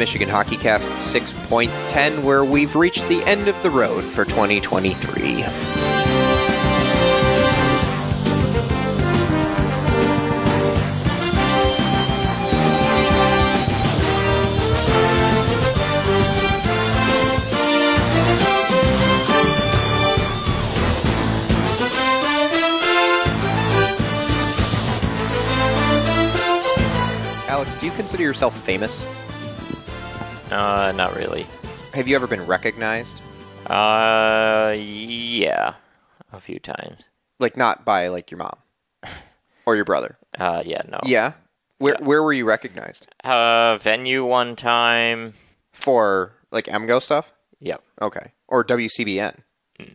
Michigan Hockey Cast 6.10, where we've reached the end of the road for 2023. Alex, do you consider yourself famous? Uh, not really. Have you ever been recognized? Uh, yeah, a few times. Like not by like your mom or your brother? Uh, yeah, no. Yeah. Where Yeah. where were you recognized? Uh, venue one time. For like MGO stuff? Yep. Okay. Or WCBN?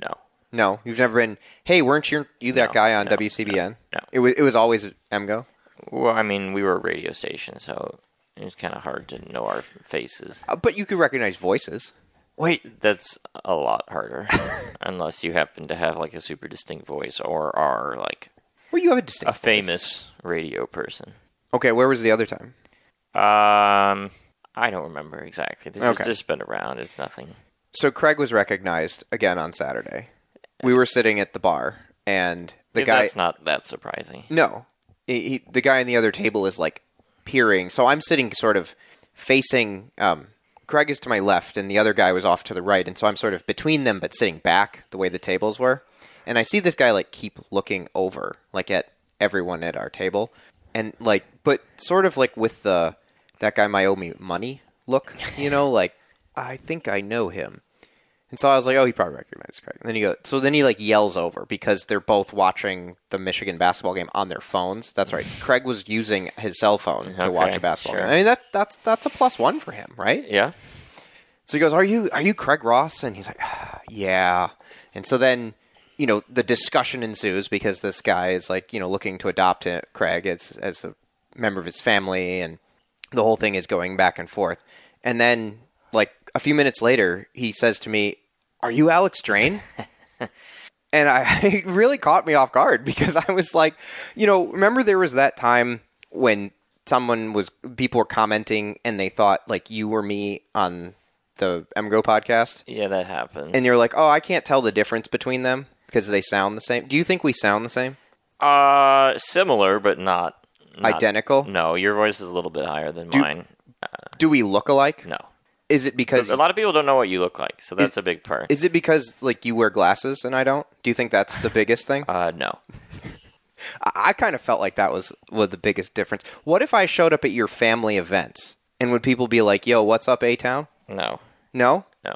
No. No, you've never been. Hey, weren't you you that No, guy on no, WCBN? no. It was it was always MGO. Well, I mean, we were a radio station, so it was kind of hard to know our faces. Uh, but you could recognize voices. Wait, That's a lot harder, unless you happen to have like a super distinct voice or are like well, you have a a distinct voice. famous radio person. Okay, where was the other time? Um, I don't remember exactly. They've just, Okay. just been around. It's nothing. So Craig was recognized again on Saturday. We were sitting at the bar, and the Yeah, guy. That's not that surprising. No, he, he, the guy on the other table is like peering. So I'm sitting sort of facing. Um, Craig is to my left, and the other guy was off to the right, and so I'm sort of between them, but sitting back the way the tables were. And I see this guy like keep looking over, like at everyone at our table, and like, but sort of like with the that guy might owe me money look, you know, like I think I know him. And so I was like, oh, he probably recognized Craig. And then he go, so then he like yells over because they're both watching the Michigan basketball game on their phones. That's right. Craig was using his cell phone to watch a basketball sure. game. I mean, that that's that's a plus one for him, right? Yeah. So he goes, "Are you are you Craig Ross?" And he's like, "Ah, "Yeah." And so then, you know, the discussion ensues because this guy is like, you know, looking to adopt Craig as as a member of his family, and the whole thing is going back and forth. And then, like a few minutes later, he says to me, "Are you Alex Drain?" and I it really caught me off guard because I was like, you know, remember there was that time when someone was people were commenting and they thought like you were me on the MGO podcast Yeah, that happened. and you're like, "Oh, I can't tell the difference between them because they sound the same." Do you think we sound the same? uh, similar, but not, not Identical? No, your voice is a little bit higher than Do- mine. Do we look alike? No, Is it because a lot of people don't know what you look like, so that's a big part. is it because like you wear glasses and I don't? Do you think that's the biggest thing? Uh, no. I, I kind of felt like that was was the biggest difference. What if I showed up at your family events and would people be like, "Yo, what's up, A Town"? No. No. No.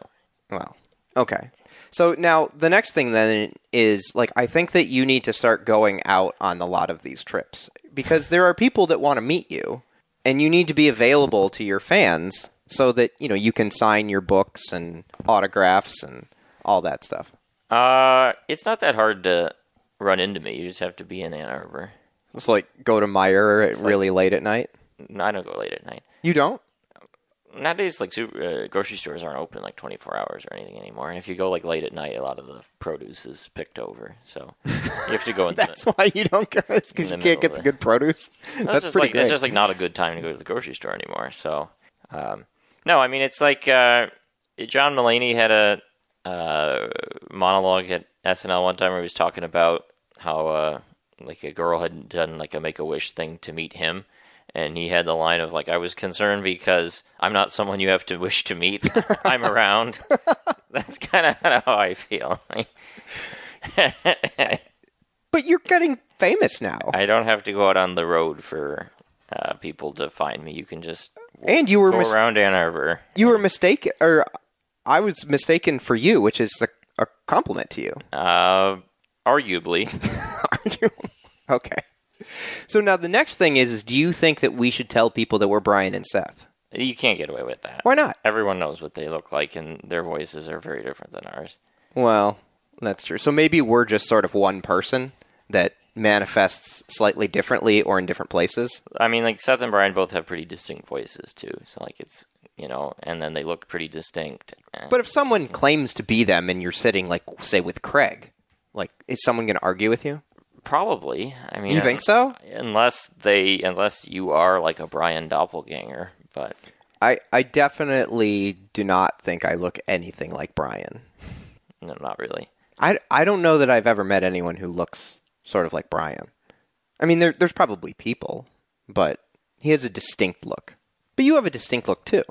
Well, okay. So now the next thing then is like I think that you need to start going out on a lot of these trips because there are people that want to meet you and you need to be available to your fans so that, you know, you can sign your books and autographs and all that stuff. Uh, it's not that hard to run into me. You just have to be in Ann Arbor. It's like go to Meijer at really late at night. No, I don't go late at night. You don't? Nowadays, like super, uh, grocery stores aren't open like 24 hours or anything anymore. And if you go like late at night, a lot of the produce is picked over. So you have to go in. That's why you don't go because you can't get the good produce. That's, That's just pretty like great. it's just like not a good time to go to the grocery store anymore. So, um, no, I mean it's like uh, John Mulaney had a uh, monologue at SNL one time where he was talking about how uh, like a girl had done like a Make a Wish thing to meet him, and he had the line of like I was concerned because I'm not someone you have to wish to meet. I'm around. That's kind of how I feel. but you're getting famous now. I don't have to go out on the road for uh, people to find me. You can just and you were go mis- around Ann Arbor. you were mistaken or I was mistaken for you, which is a, a compliment to you. Uh, arguably, Are? Okay. So now the next thing is, is do you think that we should tell people that we're Brian and Seth? you can't get away with that. Why not? Everyone knows what they look like, and their voices are very different than ours. Well, that's true. So maybe we're just sort of one person that manifests slightly differently or in different places. I mean, like Seth and Brian both have pretty distinct voices too. So like it's you know, and then they look pretty distinct. But if someone claims to be them and you're sitting like say with Craig, like is someone going to argue with you? probably, I mean, You think so? Unless they, unless you are like a Brian doppelganger, but I, I definitely do not think I look anything like Brian. No, not really. I, I don't know that I've ever met anyone who looks sort of like Brian. I mean, there, there's probably people, but he has a distinct look. But you have a distinct look too.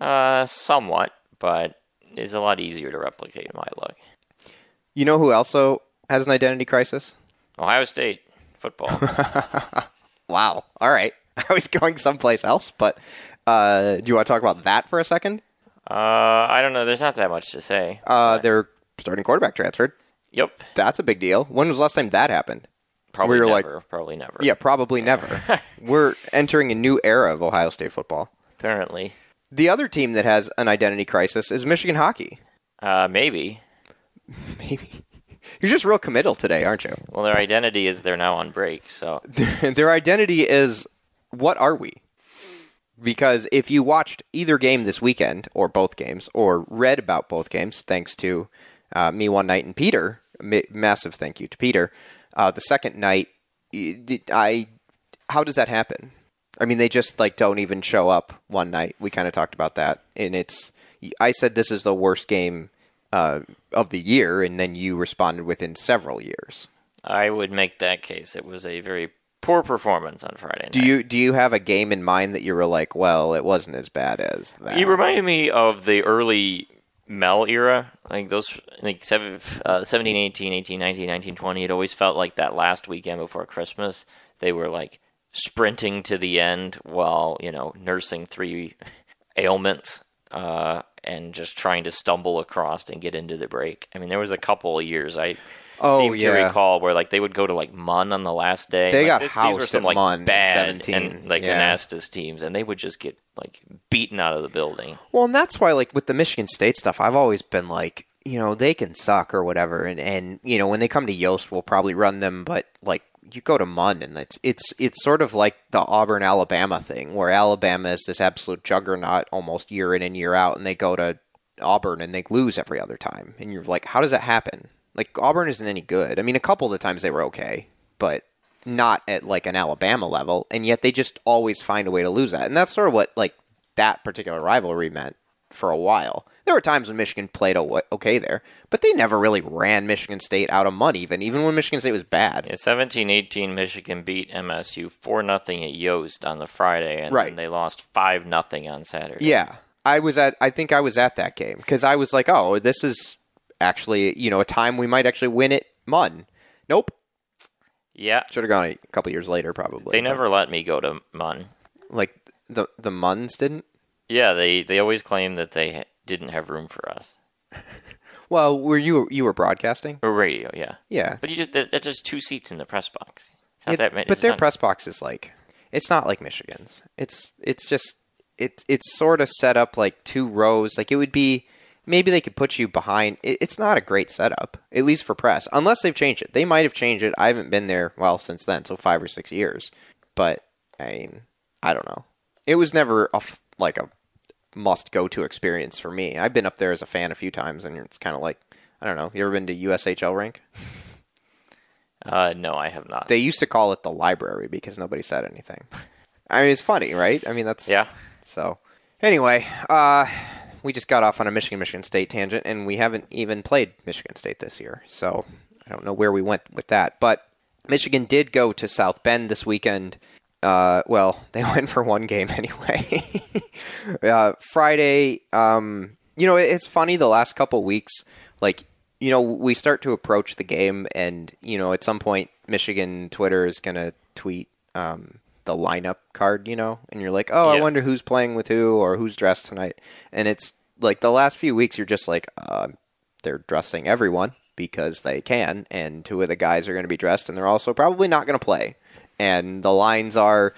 Uh, somewhat, but it's a lot easier to replicate my look. You know who also has an identity crisis? Ohio State football. Wow. All right. I was going someplace else, but uh, do you want to talk about that for a second? uh, I don't know. There's not that much to say. Uh, their starting quarterback transferred. Yep. That's a big deal. When was the last time that happened? Probably We were like- never. probably never. Yeah, probably never. We're entering a new era of Ohio State football. Apparently. The other team that has an identity crisis is Michigan hockey. Uh, maybe. Maybe. You're just real committal today, aren't you? Well, their identity is they're now on break. So Their identity is what are we? Because if you watched either game this weekend, or both games, or read about both games, thanks to uh, me one night and Peter, ma- massive thank you to Peter. Uh, the second night, did I, how does that happen? I mean, they just like don't even show up one night. We kind of talked about that, and it's. I said this is the worst game uh, of the year, and then you responded within several years. I would make that case. It was a very poor performance on Friday night. Do you do you have a game in mind that you were like, well, it wasn't as bad as that? You reminded me of the early Mel era, like those, like seven, uh, 17, 18, 18, 19, 19, 20. It always felt like that last weekend before Christmas, they were like sprinting to the end while, you know, nursing three ailments uh, and just trying to stumble across and get into the break. I mean, there was a couple of years I. Oh, seem to recall where like they would go to like Munn on the last day. They Like, got this- these were housed some at like Munn in bad 17, and like yeah. Anastos teams, and they would just get like beaten out of the building. Well, and that's why, like with the Michigan State stuff, I've always been like, you know, they can suck or whatever, and and you know when they come to Yost, we'll probably run them, but like you go to Munn, and it's it's it's sort of like the Auburn Alabama thing, where Alabama is this absolute juggernaut almost year in and year out, and they go to Auburn and they lose every other time, and you're like, how does that happen? Like Auburn isn't any good. I mean, a couple of the times they were okay, but not at like an Alabama level, and yet they just always find a way to lose that. And that's sort of what like that particular rivalry meant for a while. There were times when Michigan played okay there, but they never really ran Michigan State out of Munn even even when Michigan State was bad. Yeah, 17-18 Michigan beat MSU 4 nothing at Yost on the Friday and Right. then they lost 5 nothing on Saturday. Yeah. I was at I think I was at that game cuz I was like, "Oh, this is actually, you know, a time we might actually win it Munn." Nope. Yeah. Should have gone a couple years later probably. They never let me go to Munn. like the the Munns didn't. Yeah, they they always claim that they didn't have room for us. Well, were you you were broadcasting? Or radio, yeah. Yeah. But you just that- that's just two seats in the press box. It's not It- that many. but their not- press box is like it's not like Michigan's. It's it's just it's it's sort of set up like two rows. Like it would be maybe they could put you behind. It's not a great setup, at least for press, unless they've changed it. They might have changed it. I haven't been there well since then, so five or six years. But I mean, I don't know. It was never a f- like a must go to experience for me. I've been up there as a fan a few times, and it's kind of like I don't know. You ever been to USHL rink? Uh, no, I have not. They used to call it the library because nobody said anything. I mean, it's funny, right? I mean, that's yeah. So, anyway, uh, we just got off on a Michigan Michigan State tangent, and we haven't even played Michigan State this year. So I don't know where we went with that, but Michigan did go to South Bend this weekend. Uh, well, they went for one game anyway. uh, Friday, um, you know, it's funny the last couple weeks, like you know, we start to approach the game, and you know, at some point, Michigan Twitter is gonna tweet um, the lineup card, you know, and you're like, oh, I wonder who's playing with who or who's dressed tonight, and it's like the last few weeks, you're just like, uh, they're dressing everyone because they can, and two of the guys are going to be dressed, and they're also probably not going to play, and the lines are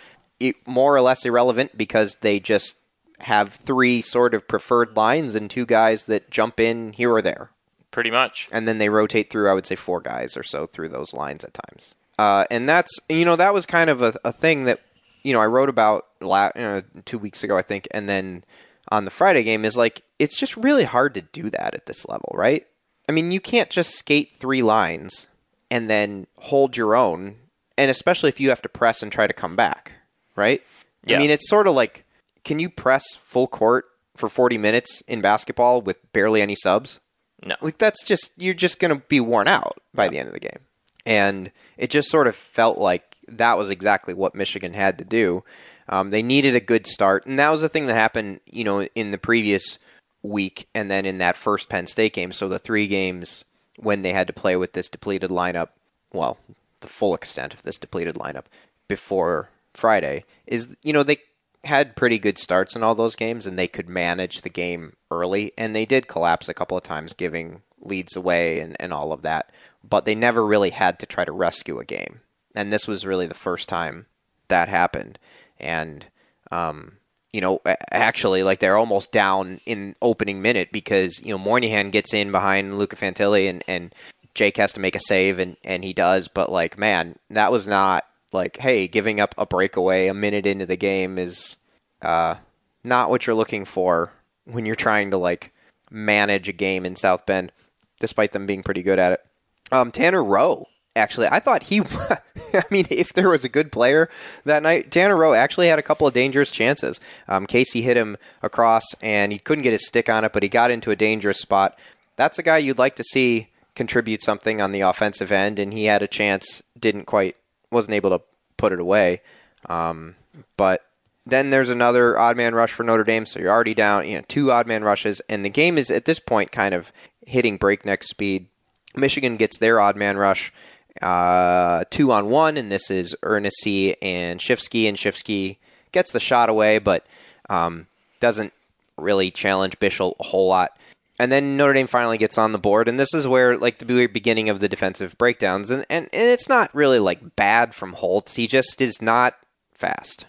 more or less irrelevant because they just have three sort of preferred lines and two guys that jump in here or there Pretty much. and then they rotate through. I would say four guys or so through those lines at times. Uh, and that's you know that was kind of a, a thing that you know I wrote about la- you know, two weeks ago I think, and then on the Friday game is like it's just really hard to do that at this level, right? I mean, you can't just skate three lines and then hold your own, and especially if you have to press and try to come back, right? Yeah. I mean, it's sort of like can you press full court for 40 minutes in basketball with barely any subs? No. Like that's just you're just going to be worn out by the end of the game. And it just sort of felt like that was exactly what Michigan had to do. Um, they needed a good start, and that was the thing that happened, you know, in the previous week, and then in that first Penn State game. So the three games when they had to play with this depleted lineup, well, the full extent of this depleted lineup before Friday is, you know, they had pretty good starts in all those games, and they could manage the game early, and they did collapse a couple of times, giving leads away and, and all of that. But they never really had to try to rescue a game, and this was really the first time that happened. And um, you know, actually, like they're almost down in opening minute because you know Moynihan gets in behind Luca Fantilli and and Jake has to make a save and and he does, but like man, that was not like hey, giving up a breakaway a minute into the game is uh, not what you're looking for when you're trying to like manage a game in South Bend, despite them being pretty good at it. Um, Tanner Rowe actually. I thought he, I mean, if there was a good player that night, Tanner Rowe actually had a couple of dangerous chances. Um, Casey hit him across and he couldn't get his stick on it, but he got into a dangerous spot. That's a guy you'd like to see contribute something on the offensive end, and he had a chance, didn't quite, wasn't able to put it away. Um, but then there's another odd man rush for Notre Dame, so you're already down, you know, two odd man rushes, and the game is at this point kind of hitting breakneck speed. Michigan gets their odd man rush uh, two on one, and this is Eernisse and Schifsky, and Schifsky gets the shot away, but um, doesn't really challenge Bischel a whole lot. And then Notre Dame finally gets on the board, and this is where like the beginning of the defensive breakdowns, and, and, and it's not really like bad from Holtz. He just is not fast,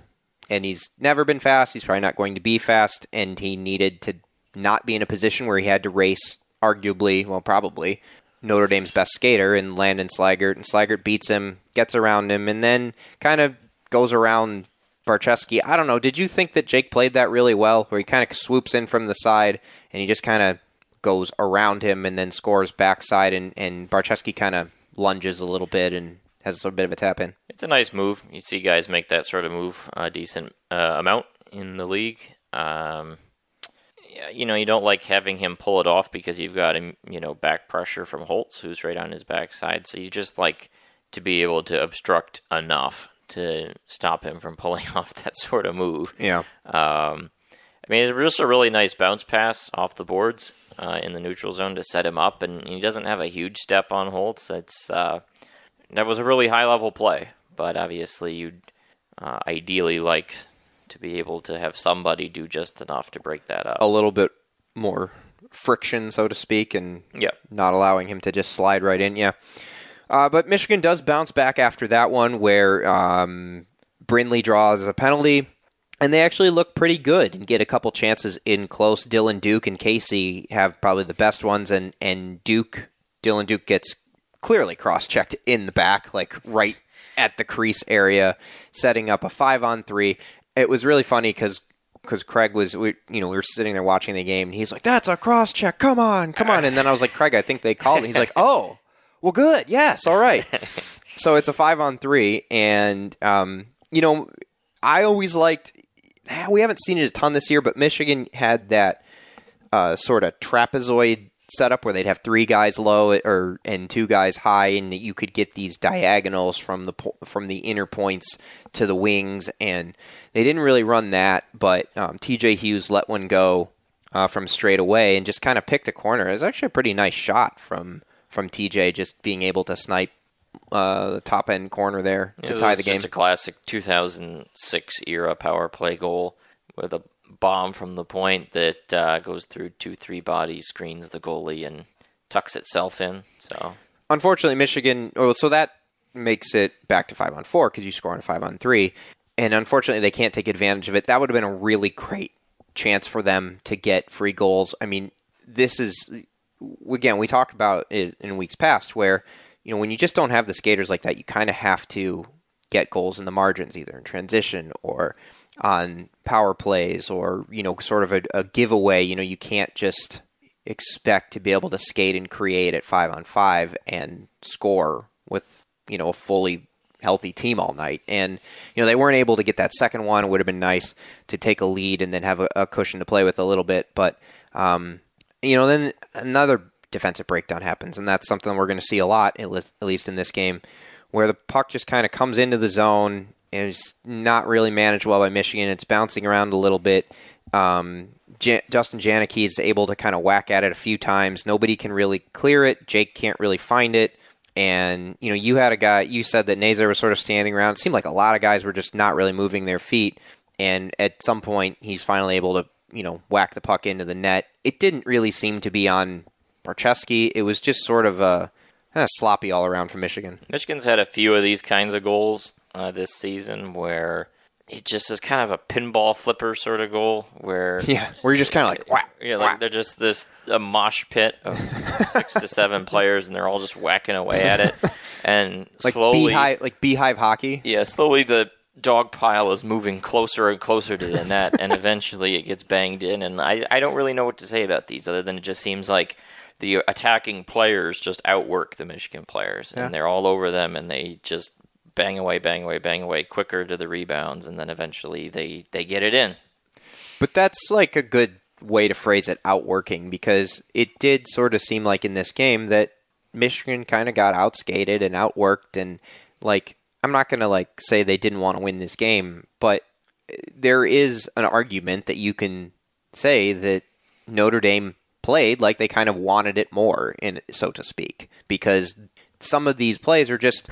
and he's never been fast. He's probably not going to be fast, and he needed to not be in a position where he had to race, arguably, well, probably Notre Dame's best skater in Landon Slaggert, and Slaggert beats him, gets around him, and then kind of goes around Barczewski. I don't know. Did you think that Jake played that really well, where he kind of swoops in from the side and he just kind of goes around him and then scores backside, and and Barczewski kind of lunges a little bit and has a bit of a tap in. It's a nice move. You see guys make that sort of move a decent uh, amount in the league. Um, you know, you don't like having him pull it off because you've got him, you know, back pressure from Holtz, who's right on his backside. So you just like to be able to obstruct enough to stop him from pulling off that sort of move. Yeah. Um, I mean, it's just a really nice bounce pass off the boards uh, in the neutral zone to set him up, and he doesn't have a huge step on Holtz. It's uh, that was a really high level play, but obviously you'd uh, ideally like to be able to have somebody do just enough to break that up. A little bit more friction, so to speak, and yeah. not allowing him to just slide right in. Yeah. Uh, but Michigan does bounce back after that one where um, Brindley draws a penalty, and they actually look pretty good and get a couple chances in close. Dylan Duke and Casey have probably the best ones, and, and Duke, Dylan Duke gets clearly cross checked in the back, like right at the crease area, setting up a five on three it was really funny because because Craig was, we, you know, we were sitting there watching the game, and he's like, "That's a cross check. Come on, come on." And then I was like, "Craig, I think they called." And he's like, "Oh, well, good. Yes, all right." so it's a five on three, and um, you know, I always liked. We haven't seen it a ton this year, but Michigan had that uh, sort of trapezoid setup where they'd have three guys low or and two guys high, and that you could get these diagonals from the from the inner points to the wings, and they didn't really run that. But um, T.J. Hughes let one go uh, from straight away and just kind of picked a corner. It was actually a pretty nice shot from from T.J. just being able to snipe uh, the top end corner there to yeah, tie the game. Just a classic 2006 era power play goal with a bomb from the point that uh, goes through two, three bodies, screens the goalie, and tucks itself in. So unfortunately, Michigan. Well, so that makes it back to five on four because you score on a five on three, and unfortunately, they can't take advantage of it. That would have been a really great chance for them to get free goals. I mean, this is again we talked about it in weeks past where you know when you just don't have the skaters like that, you kind of have to get goals in the margins, either in transition or on power plays or you know sort of a, a, giveaway you know you can't just expect to be able to skate and create at five on five and score with you know a fully healthy team all night. And you know they weren't able to get that second one. It would have been nice to take a lead and then have a, a cushion to play with a little bit. But um, you know then another defensive breakdown happens, and that's something we're going to see a lot, at least in this game, where the puck just kind of comes into the zone and it's not really managed well by Michigan. It's bouncing around a little bit. Um, Justin Janicki is able to kind of whack at it a few times. Nobody can really clear it. Jake can't really find it. And you know, you had a guy. You said that Nazar was sort of standing around. It seemed like a lot of guys were just not really moving their feet. And at some point, he's finally able to you know whack the puck into the net. It didn't really seem to be on Barczewski. It was just sort of a kind of sloppy all around from Michigan. Michigan's had a few of these kinds of goals uh, this season where it just is kind of a pinball flipper sort of goal where yeah, where you're just kind of like whack, yeah, like they're just this a mosh pit of six to seven players and they're all just whacking away at it, and like slowly beehive, like beehive hockey. Yeah, slowly the dog pile is moving closer and closer to the net, and eventually it gets banged in. And I I don't really know what to say about these other than it just seems like the attacking players just outwork the Michigan players, and they're all over them, and they just bang away, bang away, bang away, quicker to the rebounds, and then eventually they they get it in. But that's like a good way to phrase it, outworking, because it did sort of seem like in this game that Michigan kind of got outskated and outworked, and like I'm not gonna like say they didn't want to win this game, but eh, there is an argument that you can say that Notre Dame played like they kind of wanted it more, in so to speak, because some of these plays are just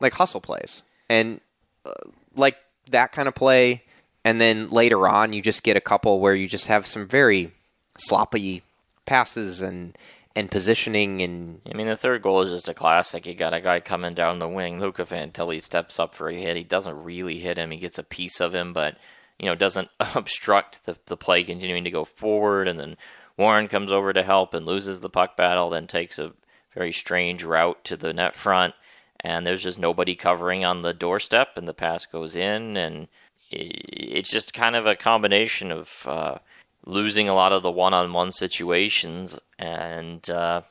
like hustle plays, and uh, like that kind of play. And then later on, you just get a couple where you just have some very sloppy passes and and positioning and I mean the third goal is just a classic. You got a guy coming down the wing, Luca Fantilli steps up for a hit. He doesn't really hit him. He gets a piece of him, but you know doesn't obstruct the the play continuing to go forward. And then Warren comes over to help and loses the puck battle, then takes a very strange route to the net front and there's just nobody covering on the doorstep, and the pass goes in, and it's just kind of a combination of uh, losing a lot of the one-on-one situations, and uh,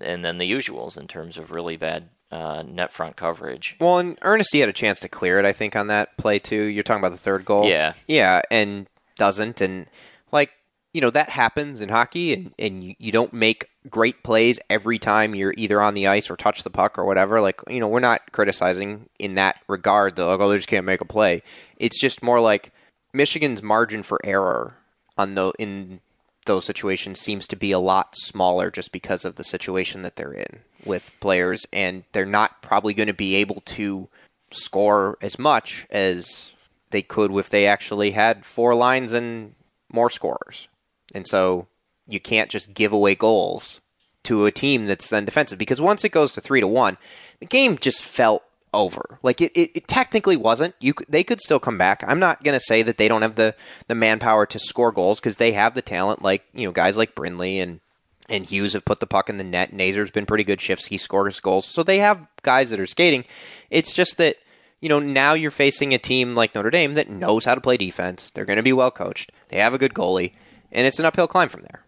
and then the usuals in terms of really bad uh, net front coverage. Well, and Ernest, he had a chance to clear it, I think, on that play too. You're talking about the third goal, yeah, yeah, and doesn't, and like you know that happens in hockey, and and you, you don't make great plays every time you're either on the ice or touch the puck or whatever. Like, you know, we're not criticizing in that regard, though, like, oh, they just can't make a play. It's just more like Michigan's margin for error on the in those situations seems to be a lot smaller just because of the situation that they're in with players, and they're not probably going to be able to score as much as they could if they actually had four lines and more scorers. And so you can't just give away goals to a team that's then defensive because once it goes to three to one, the game just felt over. Like it, it, it technically wasn't. You they could still come back. I'm not going to say that they don't have the the manpower to score goals because they have the talent. Like you know guys like Brindley and and Hughes have put the puck in the net. Nazar's been pretty good shifts. He scores goals, so they have guys that are skating. It's just that you know now you're facing a team like Notre Dame that knows how to play defense. They're going to be well coached. They have a good goalie, and it's an uphill climb from there.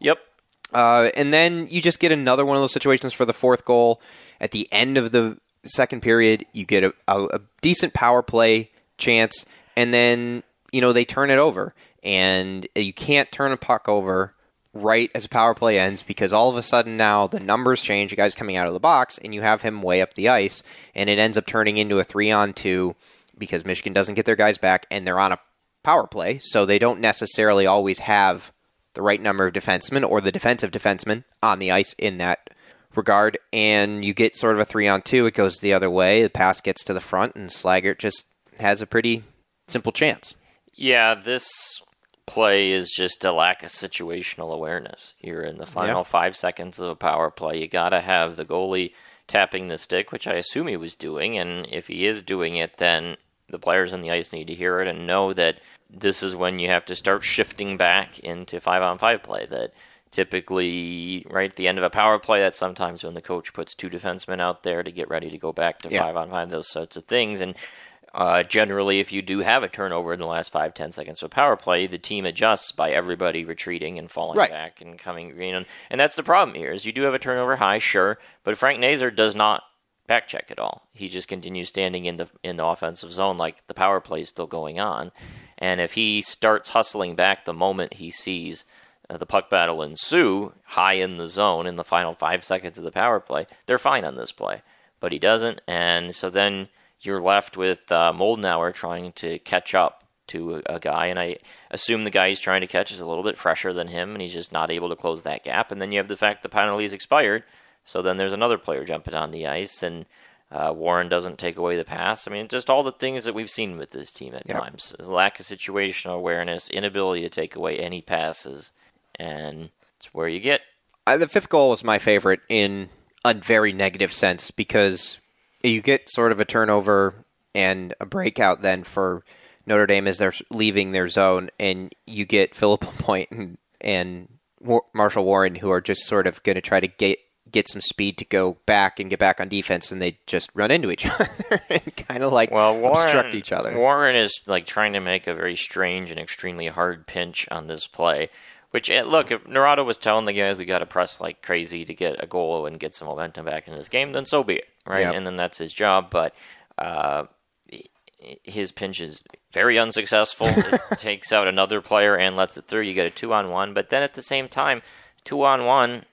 Yep. Uh, and then you just get another one of those situations for the fourth goal. At the end of the second period, you get a, a, a decent power play chance, and then you know they turn it over, and you can't turn a puck over right as a power play ends because all of a sudden now the numbers change. The guy's coming out of the box, and you have him way up the ice, and it ends up turning into a three on two because Michigan doesn't get their guys back, and they're on a power play, so they don't necessarily always have the right number of defensemen or the defensive defensemen on the ice in that regard. And you get sort of a three on two. It goes the other way. The pass gets to the front, and Slaggert just has a pretty simple chance. Yeah, this play is just a lack of situational awareness. You're in the final yeah. five seconds of a power play. You got to have the goalie tapping the stick, which I assume he was doing. And if he is doing it, then the players on the ice need to hear it and know that this is when you have to start shifting back into five on five play. That typically, right at the end of a power play, that's sometimes when the coach puts two defensemen out there to get ready to go back to yeah. five on five, those sorts of things. And uh, generally, if you do have a turnover in the last five ten seconds of power play, the team adjusts by everybody retreating and falling right. back and coming. You know, and that's the problem here is you do have a turnover high, sure, but Frank Nazar does not back check at all. He just continues standing in the in the offensive zone like the power play is still going on. And if he starts hustling back the moment he sees uh, the puck battle ensue high in the zone in the final five seconds of the power play, they're fine on this play. But he doesn't, and so then you're left with uh, Moldenhauer trying to catch up to a, a, guy, and I assume the guy he's trying to catch is a little bit fresher than him, and he's just not able to close that gap. And then you have the fact the penalty is expired, so then there's another player jumping on the ice, and uh, Warren doesn't take away the pass. I mean, just all the things that we've seen with this team at yep. times: lack of situational awareness, inability to take away any passes, and it's where you get. Uh, the fifth goal was my favorite in a very negative sense because you get sort of a turnover and a breakout then for Notre Dame as they're leaving their zone, and you get Philippe Lapointe and, and Marshall Warren who are just sort of going to try to get get some speed to go back and get back on defense, and they just run into each other and kind of like well, Warren, obstruct each other. Warren is like trying to make a very strange and extremely hard pinch on this play. Which eh, look, if Naurato was telling the guys we got to press like crazy to get a goal and get some momentum back in this game, then so be it, right? Yep. And then that's his job. But uh, his pinch is very unsuccessful. it takes out another player and lets it through. You get a two on one, but then at the same time, two on one,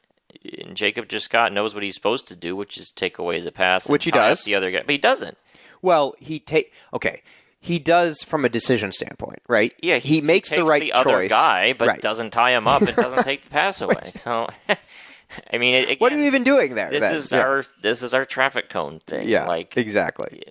Jacob just got knows what he's supposed to do, which is take away the pass, which he does. The other guy, but he doesn't. Well, he take okay he does from a decision standpoint, right? Yeah, he, he makes he the right the choice. other guy, but right. doesn't tie him up and doesn't take the pass away. So, I mean, again, what are you even doing there? This then? is yeah. our this is our traffic cone thing. Yeah, like exactly.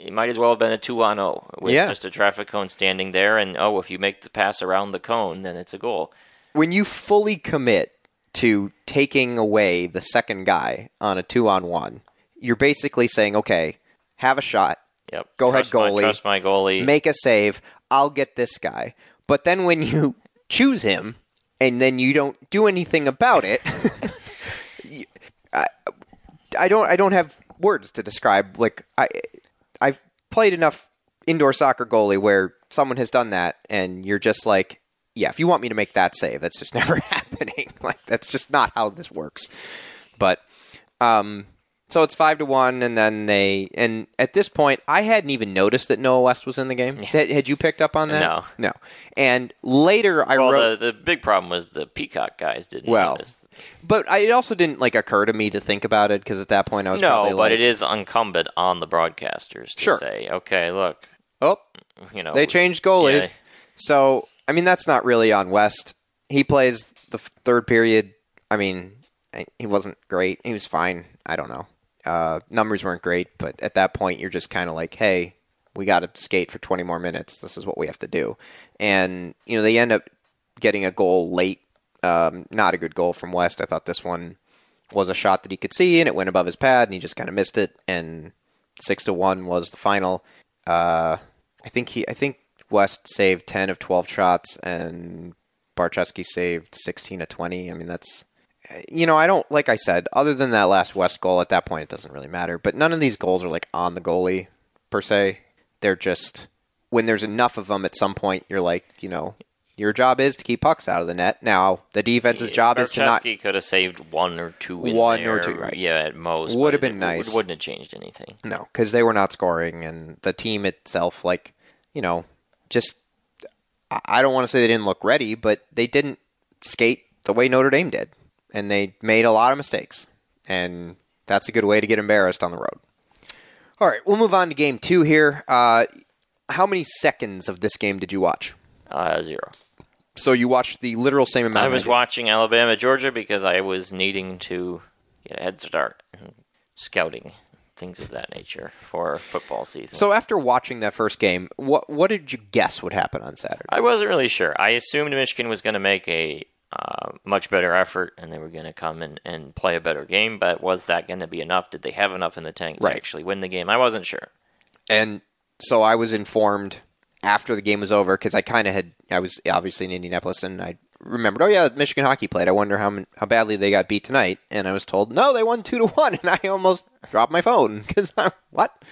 It might as well have been a two on zero with yeah. just a traffic cone standing there, and oh, if you make the pass around the cone, then it's a goal. When you fully commit to taking away the second guy on a two on one, you're basically saying, okay, have a shot Yep. Go trust ahead, goalie. My, trust my goalie. Make a save. I'll get this guy. But then when you choose him and then you don't do anything about it, I, I don't. I don't have words to describe. Like I, I've played enough indoor soccer goalie where someone has done that, and you're just like, yeah, if you want me to make that save, that's just never like that's just not how this works. But um, so it's five to one, and then they and at this point, I hadn't even noticed that Noah West was in the game. Yeah. Had you picked up on that? No, no. And later, I well, wrote the, the big problem was the Peacock guys didn't. Well, notice. but I, it also didn't like occur to me to think about it because at that point I was no, but like, it is incumbent on the broadcasters to sure. say, okay, look, oh, you know, they changed goalies, yeah. so I mean that's not really on West. He plays the third period. I mean, he wasn't great. He was fine. I don't know. Uh, numbers weren't great, but at that point, you're just kind of like, hey, we got to skate for 20 more minutes. This is what we have to do. And, you know, they end up getting a goal late. Um, not a good goal from West. I thought this one was a shot that he could see, and it went above his pad, and he just kind of missed it. And six to one was the final. Uh, I think he, I think West saved 10 of 12 shots, and Barczewski saved 16 of 20. I mean, that's you know, I don't like I said. Other than that last West goal, at that point, it doesn't really matter. But none of these goals are like on the goalie per se. They're just when there's enough of them. At some point, you're like, you know, your job is to keep pucks out of the net. Now, the defense's job is to not. could have saved one or two. one there, or two, right? Yeah, at most. Would have been nice. Wouldn't have changed anything. No, because they were not scoring, and the team itself, like, you know, just. I don't want to say they didn't look ready, but they didn't skate the way Notre Dame did and they made a lot of mistakes. And that's a good way to get embarrassed on the road. All right, we'll move on to game two here. Uh, how many seconds of this game did you watch? Uh, zero. So you watched the literal same amount. I was watching Alabama Georgia because I was needing to get a head start scouting things of that nature for football season. So after watching that first game, what what did you guess would happen on Saturday? I wasn't really sure. I assumed Michigan was going to make a uh, much better effort and they were going to come and, and play a better game. But was that going to be enough? Did they have enough in the tank right. to actually win the game? I wasn't sure. And so I was informed after the game was over because I kind of had I was obviously in Indianapolis and I remembered oh yeah Michigan hockey played I wonder how how badly they got beat tonight and I was told no they won two to one and I almost dropped my phone because what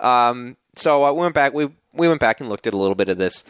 um, so I went back we we went back and looked at a little bit of this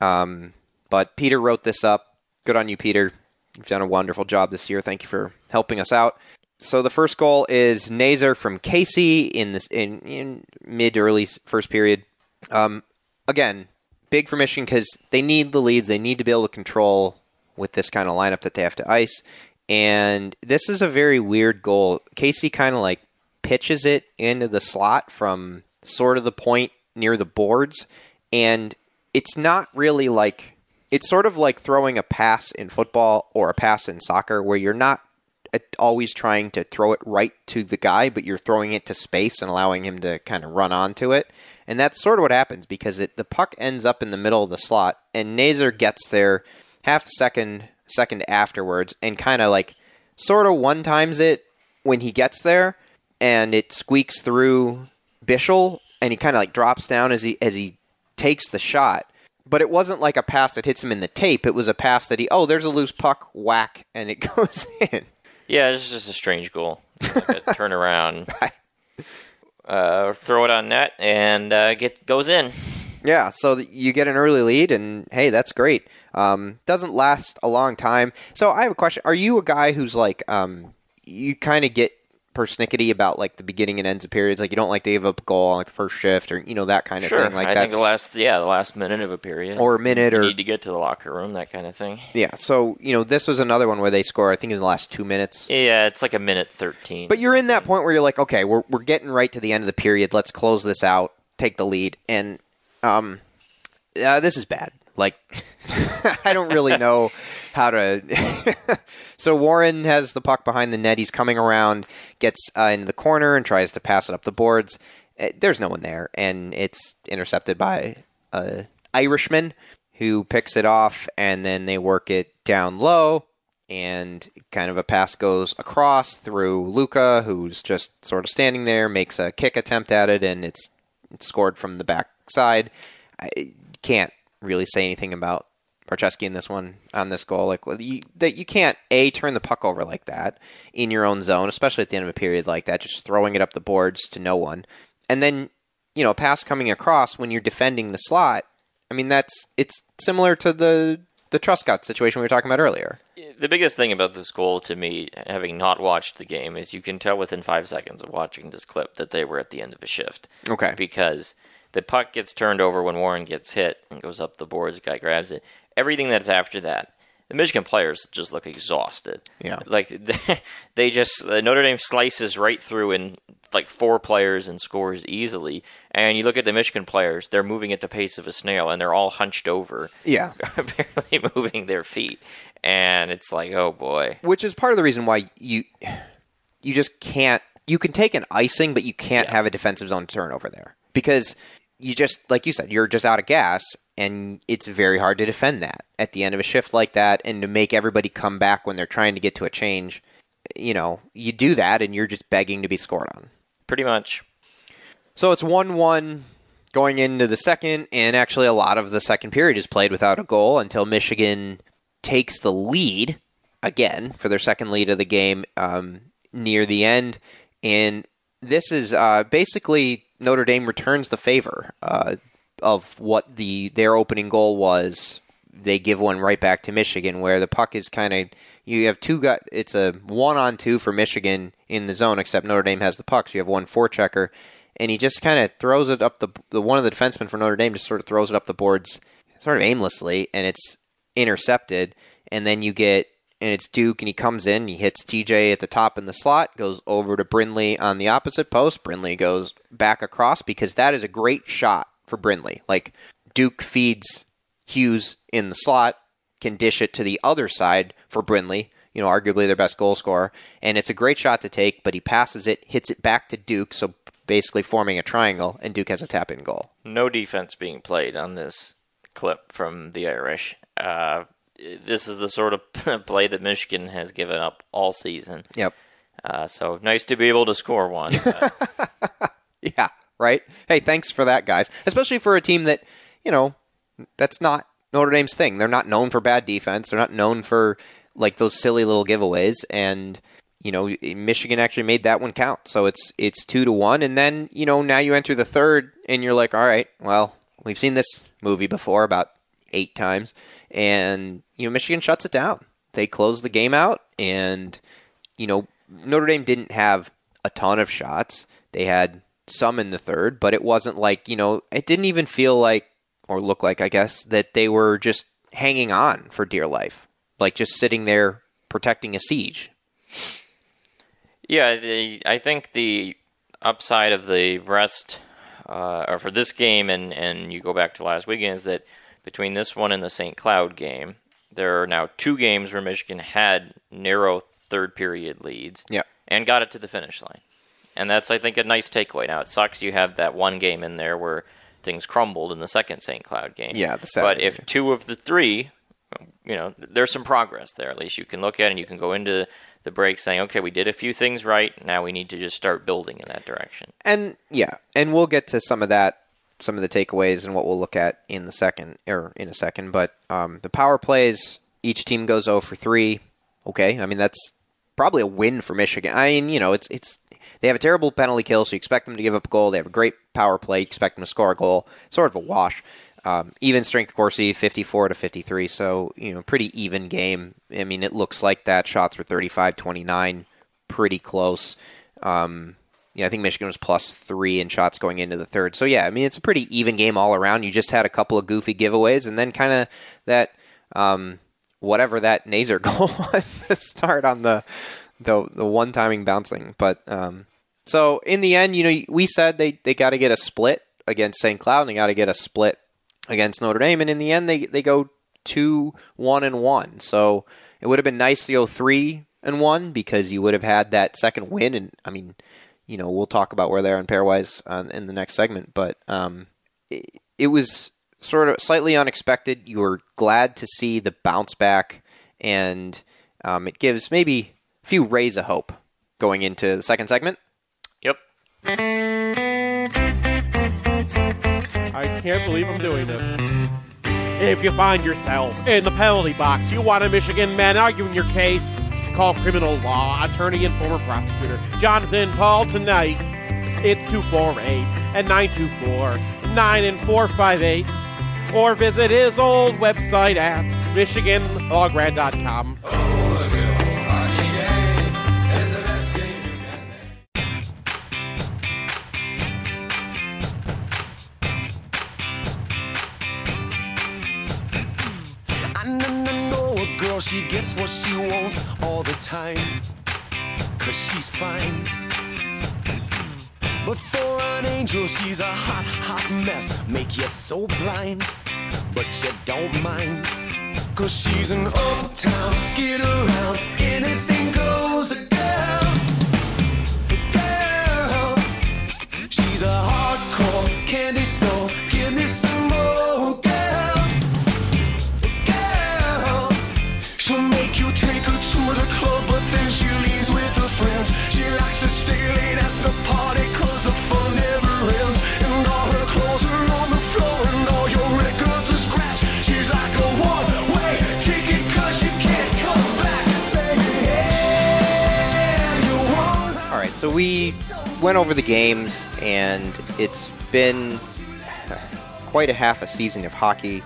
um, but Peter wrote this up good on you, Peter. You've done a wonderful job this year. Thank you for helping us out. So the first goal is Nazar from Casey in this in, in mid early first period. Um, again, big for Michigan because they need the leads. They need to be able to control with this kind of lineup that they have to ice. And this is a very weird goal. Casey kind of like pitches it into the slot from sort of the point near the boards, and it's not really like it's sort of like throwing a pass in football or a pass in soccer where you're not always trying to throw it right to the guy, but you're throwing it to space and allowing him to kind of run onto it. And that's sort of what happens because it the puck ends up in the middle of the slot, and Nazer gets there half a second second afterwards, and kind of like sort of one times it when he gets there, and it squeaks through Bischel, and he kind of like drops down as he as he takes the shot. But it wasn't like a pass that hits him in the tape. It was a pass that he oh there's a loose puck whack and it goes in. Yeah, it's just a strange goal. Like a turnaround, uh, throw it on net, and uh, get goes in. Yeah, so you get an early lead, and hey, that's great. Um, doesn't last a long time. So I have a question: Are you a guy who's like, um, you kind of get persnickety about like the beginning and ends of periods. Like you don't like to give up a goal on like the first shift or you know that kind of sure. thing. Like I that's think the last yeah the last minute of a period or a minute you or need to get to the locker room that kind of thing. yeah. So you know this was another one where they score. I think in the last two minutes. Yeah, it's like a minute thirteen. But you're in that point where you're like, okay, we're we're getting right to the end of the period. Let's close this out, take the lead, and um, uh, this is bad. Like I don't really know how to. so Warren has the puck behind the net. He's coming around, gets uh, the corner, and tries to pass it up the boards. Uh, There's no one there, and it's intercepted by a Irishman who picks it off, and then they work it down low. And kind of a pass goes across through Luca, who's just sort of standing there, makes a kick attempt at it, and it's scored from the back side. I can't really say anything about Barczewski in this one on this goal. Like well, you, that you can't a turn the puck over like that in your own zone, especially at the end of a period like that, just throwing it up the boards to no one, and then you know a pass coming across when you're defending the slot. I mean that's it's similar to the the Truscott situation we were talking about earlier. the biggest thing about this goal to me, having not watched the game, is you can tell within five seconds of watching this clip that they were at the end of a shift. Okay. Because the puck gets turned over when Warren gets hit and goes up the boards. The guy grabs it. Everything that's after that, the Michigan players just look exhausted. Yeah. Like they just uh, Notre Dame slices right through in like four players and scores easily. And you look at the Michigan players; they're moving at the pace of a snail, and they're all hunched over, Yeah. barely moving their feet. And it's like, oh boy. Which is part of the reason why you you just can't you can take an icing, but you can't Yeah. have a defensive zone turnover there because you just like you said you're just out of gas, and it's very hard to defend that at the end of a shift like that, and to make everybody come back when they're trying to get to a change. You know, you do that, and you're just begging to be scored on. Pretty much. So it's 1 1 going into the second, and actually, a lot of the second period is played without a goal until Michigan takes the lead again for their second lead of the game um, near the end. And this is uh, basically Notre Dame returns the favor uh, of what the their opening goal was. They give one right back to Michigan, where the puck is kind of you have two got it's a one on two for Michigan in the zone, except Notre Dame has the puck, so you have one forechecker, and he just kind of throws it up the the one of the defensemen for Notre Dame just sort of throws it up the boards, sort of aimlessly, and it's intercepted, and then you get and it's Duke, and he comes in, he hits TJ at the top in the slot, goes over to Brindley on the opposite post. Brindley goes back across because that is a great shot for Brindley. Like Duke feeds Hughes in the slot, can dish it to the other side for Brindley, you know, arguably their best goal scorer, and it's a great shot to take, but he passes it, hits it back to Duke, so basically forming a triangle, and Duke has a tap in goal. No defense being played on this clip from the Irish. Uh, this is the sort of play that Michigan has given up all season. Yep. Uh, so nice to be able to score one. Yeah, right? Hey, thanks for that, guys. Especially for a team that, you know, that's not Notre Dame's thing. They're not known for bad defense. They're not known for like those silly little giveaways and you know, Michigan actually made that one count. So it's it's 2 to 1 and then, you know, now you enter the third and you're like, "All right, well, we've seen this movie before about 8 times." And you know, Michigan shuts it down. They close the game out and you know, Notre Dame didn't have a ton of shots. They had some in the third, but it wasn't like, you know, it didn't even feel like, or look like, I guess, that they were just hanging on for dear life. Like just sitting there protecting a siege. Yeah, the, I think the upside of the rest, uh, or for this game, and, and you go back to last weekend, is that between this one and the St. Cloud game, there are now two games where Michigan had narrow third period leads Yeah. and got it to the finish line. And that's, I think, a nice takeaway. Now, it sucks you have that one game in there where things crumbled in the second St. Cloud game. Yeah, the But Saturday if two of the three, you know, there's some progress there. At least you can look at and you can go into the break saying, okay, we did a few things right. Now we need to just start building in that direction. And yeah, and we'll get to some of that, some of the takeaways and what we'll look at in the second or in a second. But um, the power plays, each team goes 0 for three. Okay, I mean that's probably a win for Michigan. I mean, you know, it's it's they have a terrible penalty kill, so you expect them to give up a goal. They have a great power play, you expect them to score a goal. Sort of a wash. Um, even strength Corsi, 54 to 53. So, you know, pretty even game. I mean, it looks like that. Shots were 35 29, pretty close. Um, yeah, I think Michigan was plus three in shots going into the third. So, yeah, I mean, it's a pretty even game all around. You just had a couple of goofy giveaways, and then kind of that, um, whatever that Nazar goal was to start on the the, the one timing bouncing. But um, so in the end, you know, we said they, they got to get a split against St. Cloud, and they got to get a split against Notre Dame, and in the end, they they go two one and one. So it would have been nice to go three and one because you would have had that second win. And I mean, you know, we'll talk about where they are in pairwise uh, in the next segment, but um, it, it was sort of slightly unexpected. You were glad to see the bounce back, and um, it gives maybe a few rays of hope going into the second segment. Yep. I can't believe I'm doing this. If you find yourself in the penalty box, you want a Michigan man arguing your case, call criminal law attorney and former prosecutor Jonathan Paul tonight. It's 248 and 924 9 and 458. Or visit his old website at MichiganLawgrad.com. I oh, she gets what she wants all the time. Cause she's fine. But for an angel, she's a hot, hot mess. Make you so blind, but you don't mind. Cause she's an uptown, get around, anything goes, a girl. Girl. She's a hardcore candy store. So we went over the games, and it's been quite a half a season of hockey.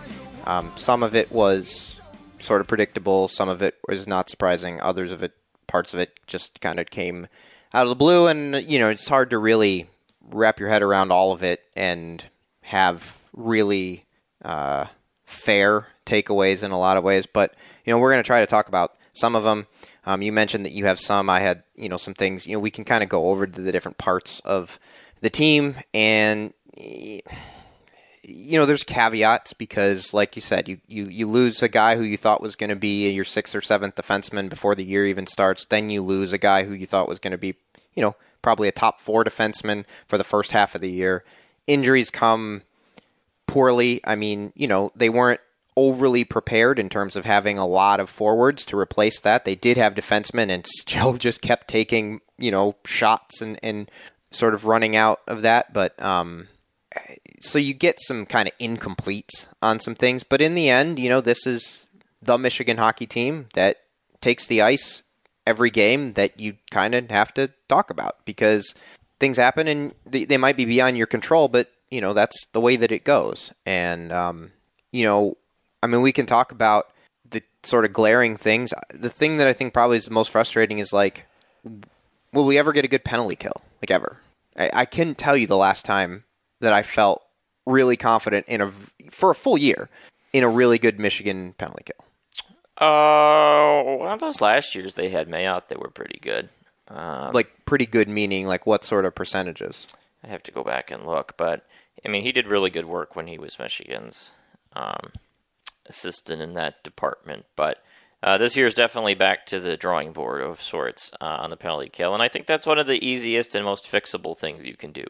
Um, some of it was sort of predictable, some of it was not surprising, others of it, parts of it, just kind of came out of the blue, and you know it's hard to really wrap your head around all of it and have really uh, fair takeaways in a lot of ways. But you know we're going to try to talk about some of them. Um, you mentioned that you have some. I had you know some things. You know we can kind of go over to the different parts of the team and you know, there's caveats because, like you said, you, you, you lose a guy who you thought was going to be your sixth or seventh defenseman before the year even starts. Then you lose a guy who you thought was going to be, you know, probably a top four defenseman for the first half of the year. Injuries come poorly. I mean, you know, they weren't overly prepared in terms of having a lot of forwards to replace that. They did have defensemen and still just kept taking, you know, shots and, and sort of running out of that. But, um, so you get some kind of incompletes on some things, but in the end, you know, this is the Michigan hockey team that takes the ice every game that you kind of have to talk about because things happen and they, might be beyond your control, but you know that's the way that it goes. And um, you know, I mean, we can talk about the sort of glaring things. The thing that I think probably is the most frustrating is like will we ever get a good penalty kill? Like ever? I, I couldn't tell you the last time that I felt really confident in a for a full year in a really good Michigan penalty kill. Uh, one of those last years they had Mayotte that were pretty good. Um, Like pretty good meaning like what sort of percentages? I'd have to go back and look, but I mean, he did really good work when he was Michigan's um, assistant in that department. But uh, this year is definitely back to the drawing board of sorts uh, on the penalty kill, and I think that's one of the easiest and most fixable things you can do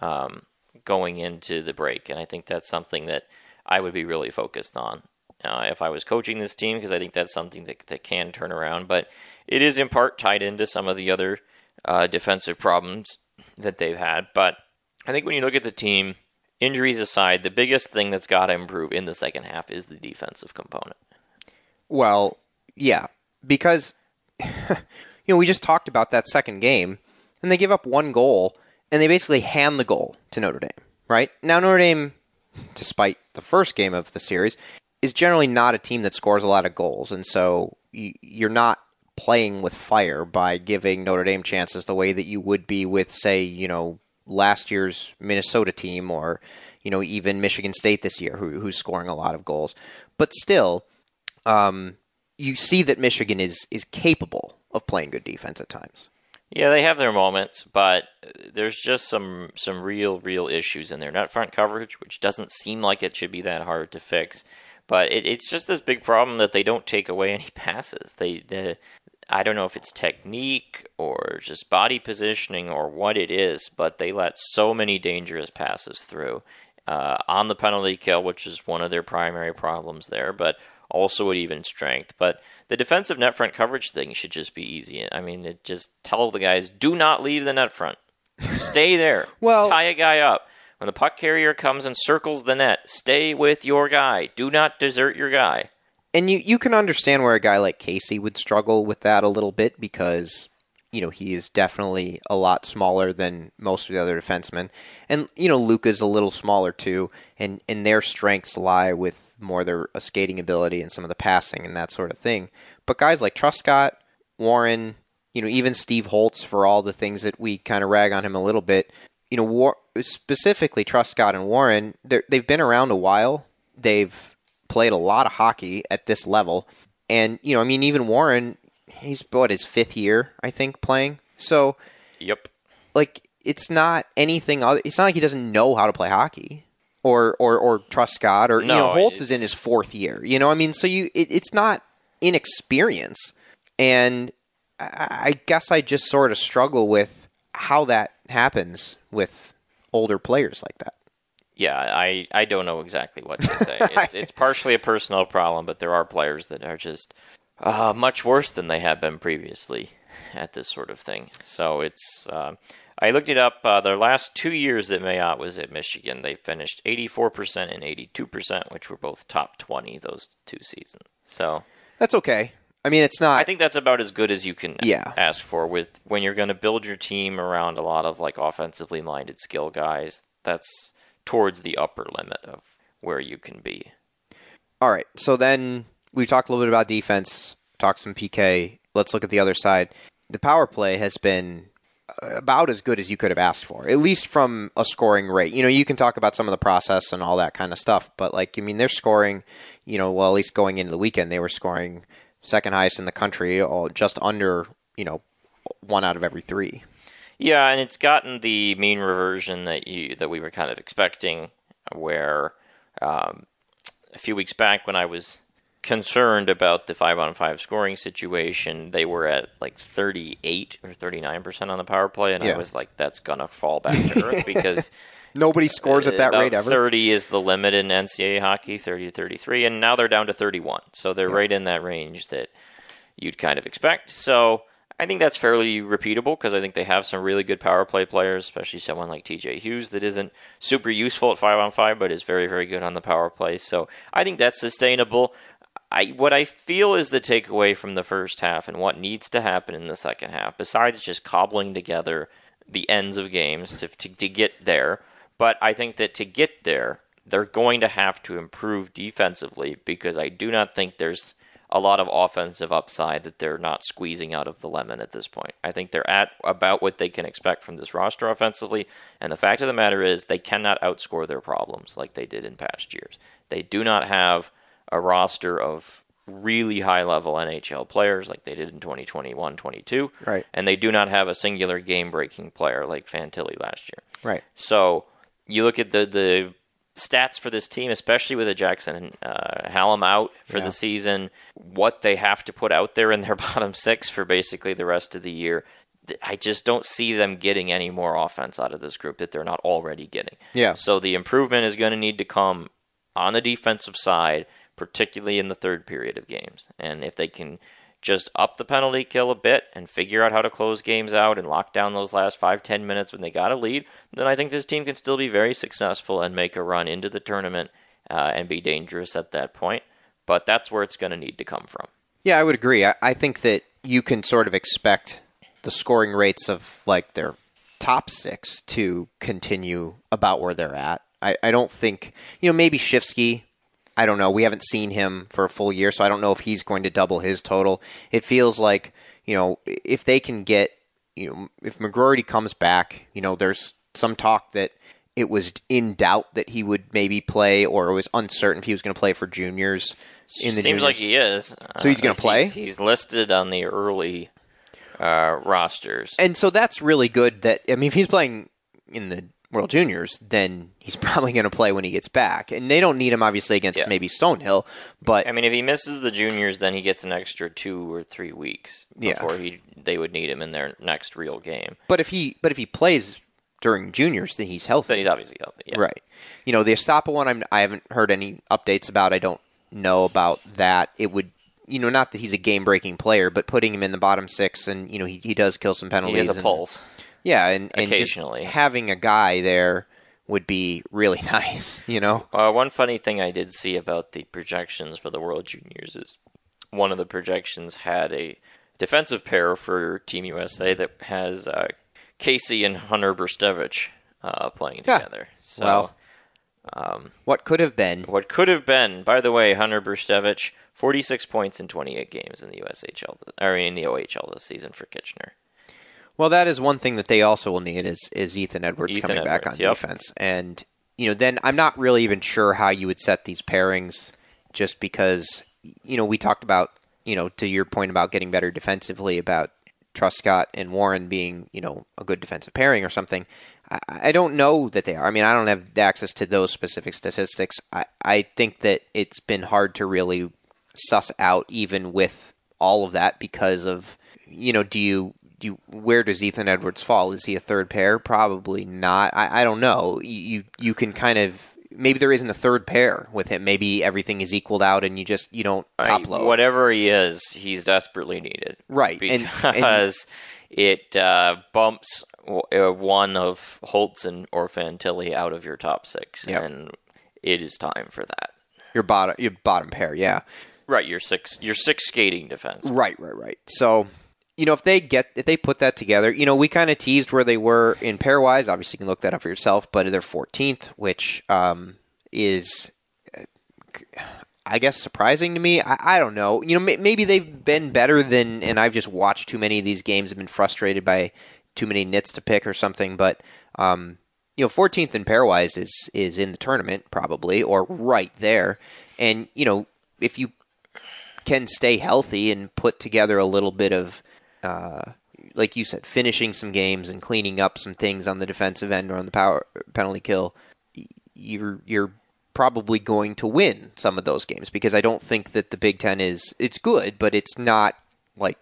um, going into the break. And I think that's something that I would be really focused on uh, if I was coaching this team because I think that's something that, that can turn around. But it is in part tied into some of the other uh, defensive problems that they've had. But I think when you look at the team, injuries aside, the biggest thing that's got to improve in the second half is the defensive component. Well, yeah, because you know we just talked about that second game, and they give up one goal, and they basically hand the goal to Notre Dame. Right now, Notre Dame, despite the first game of the series, is generally not a team that scores a lot of goals, and so you're not playing with fire by giving Notre Dame chances the way that you would be with, say, you know, last year's Minnesota team or you know even Michigan State this year, who, who's scoring a lot of goals. But still, um, you see that Michigan is is capable of playing good defense at times. Yeah, they have their moments, but there's just some some real real issues in their net front coverage, which doesn't seem like it should be that hard to fix. But it, it's just this big problem that they don't take away any passes. They, the I don't know if it's technique or just body positioning or what it is, but they let so many dangerous passes through uh, on the penalty kill, which is one of their primary problems there. But also at even strength. But the defensive net front coverage thing should just be easy. I mean, it just tell the guys do not leave the net front. Stay there. Well- tie a guy up. When the puck carrier comes and circles the net, stay with your guy. Do not desert your guy. And you you can understand where a guy like Casey would struggle with that a little bit because you know he is definitely a lot smaller than most of the other defensemen, and you know Luca's a little smaller too, and and their strengths lie with more their uh, skating ability and some of the passing and that sort of thing. But guys like Truscott, Warren, you know even Steve Holtz, for all the things that we kind of rag on him a little bit, you know War- specifically Truscott and Warren, they've been around a while. They've played a lot of hockey at this level. And, you know, I mean, even Warren, he's, what, his fifth year, I think, playing. So, Yep. like, it's not anything other. It's not like he doesn't know how to play hockey. Or, or, or Truscott, or you No, know, Holtz is in his fourth year. You know, I mean, so you, it, it's not inexperience, and I, I guess I just sort of struggle with how that happens with older players like that. Yeah, I, I don't know exactly what to say. It's, it's partially a personal problem, but there are players that are just uh, much worse than they have been previously at this sort of thing. So it's. Uh, I looked it up. Uh, their last two years that Mayotte was at Michigan, they finished 84% and 82%, which were both top 20 those two seasons. So That's okay. I mean, it's not. I think that's about as good as you can Yeah. ask for with when you're going to build your team around a lot of like offensively minded skill guys. That's towards the upper limit of where you can be. All right. So then we talked a little bit about defense, talked some PK. Let's look at the other side. The power play has been uh, about as good as you could have asked for, at least from a scoring rate. You know, you can talk about some of the process and all that kind of stuff, but like, I mean, they're scoring, you know, well, at least going into the weekend, they were scoring second highest in the country, or just under, you know, one out of every three. Yeah, and it's gotten the mean reversion that you that we were kind of expecting, where um, a few weeks back when I was concerned about the five on five scoring situation, they were at like thirty eight or thirty nine percent on the power play, and Yeah. I was like, that's gonna fall back to earth because Nobody scores at that rate ever. 30 is the limit in NCAA hockey, 30 to 33, and now they're down to 31. So they're right in that range that you'd kind of expect. So I think that's fairly repeatable because I think they have some really good power play players, especially someone like TJ Hughes that isn't super useful at 5 on 5 but is very very good on the power play. So I think that's sustainable. I what I feel is the takeaway from the first half and what needs to happen in the second half besides just cobbling together the ends of games to, to, to get there. But I think that to get there, they're going to have to improve defensively because I do not think there's a lot of offensive upside that they're not squeezing out of the lemon at this point. I think they're at about what they can expect from this roster offensively, and the fact of the matter is they cannot outscore their problems like they did in past years. They do not have a roster of really high level NHL players like they did in 2021 22. Right. And they do not have a singular game breaking player like Fantilli last year. Right. So you look at the the stats for this team, especially with a Jackson and uh, Hallum out for Yeah. the season, what they have to put out there in their bottom six for basically the rest of the year. I just don't see them getting any more offense out of this group that they're not already getting. Yeah. So the improvement is going to need to come on the defensive side, particularly in the third period of games. And if they can just up the penalty kill a bit and figure out how to close games out and lock down those last five, ten minutes when they got a lead, then I think this team can still be very successful and make a run into the tournament uh, and be dangerous at that point. But that's where it's going to need to come from. Yeah, I would agree. I, I think that you can sort of expect the scoring rates of like their top six to continue about where they're at. I, I don't think you know maybe Schifsky. I don't know. We haven't seen him for a full year, so I don't know if he's going to double his total. It feels like you know if they can get you know if McGroarty comes back, you know there's some talk that it was in doubt that he would maybe play, or it was uncertain if he was going to play for juniors. In the Seems juniors. like he is. So he's gonna Uh, play? He's, listed on the early uh, rosters. and so that's really good. That I mean, if he's playing in the World Juniors, then he's probably going to play when he gets back. And they don't need him obviously against Yeah. maybe Stonehill, but I mean, if he misses the juniors, then he gets an extra two or three weeks Yeah. before he they would need him in their next real game. but if he but if he plays during juniors, then he's healthy. Then he's obviously healthy. Yeah. Right. You know, the Estapa one, I'm, I haven't heard any updates about. I don't know about that. It would, you know, not that he's a game breaking player, but putting him in the bottom six, and you know, he, he does kill some penalties. He has a and- pulse. Yeah, and, and Occasionally. having a guy there would be really nice. You know. Uh, one funny thing I did see about the projections for the World Juniors is one of the projections had a defensive pair for Team USA that has uh, Casey and Hunter Brzustewicz uh, playing Yeah. together. So Well, what could have been? what could have been, by the way, Hunter Brzustewicz, 46 points in 28 games in the USHL, or in the OHL this season for Kitchener. Well, that is one thing that they also will need is is Ethan Edwards Ethan coming back on yep. defense, and you know, then I'm not really even sure how you would set these pairings, just because you know we talked about you know to your point about getting better defensively about Truscott and Warren being you know a good defensive pairing or something. I, I don't know that they are. I mean, I don't have access to those specific statistics. I I think that it's been hard to really suss out even with all of that because of you know do you you, where does Ethan Edwards fall? Is he a third pair? Probably not. I, I don't know. You you- can kind of maybe there isn't a third pair with him. Maybe everything is equaled out and you just you don't top load. Whatever he is, he's desperately needed. Right, and- and- Because it uh, bumps uh, one of Holtz and or Fantilli out of your top six, Yep. and it is time for that. your bottom your bottom pair, yeah. Right, your six, your six skating defense. Right, right, right. So, you know, if they get if they put that together, you know, we kind of teased where they were in pairwise. Obviously, you can look that up for yourself, but they're 14th, which um, is, I guess, surprising to me. I, I don't know. You know, may, maybe they've been better than, and I've just watched too many of these games. Have been frustrated by too many nits to pick or something, but. Um, you know, 14th in pairwise is is in the tournament probably or right there, and you know if you can stay healthy and put together a little bit of, uh, like you said, finishing some games and cleaning up some things on the defensive end or on the power penalty kill, you're you're probably going to win some of those games because I don't think that the Big Ten is it's good, but it's not like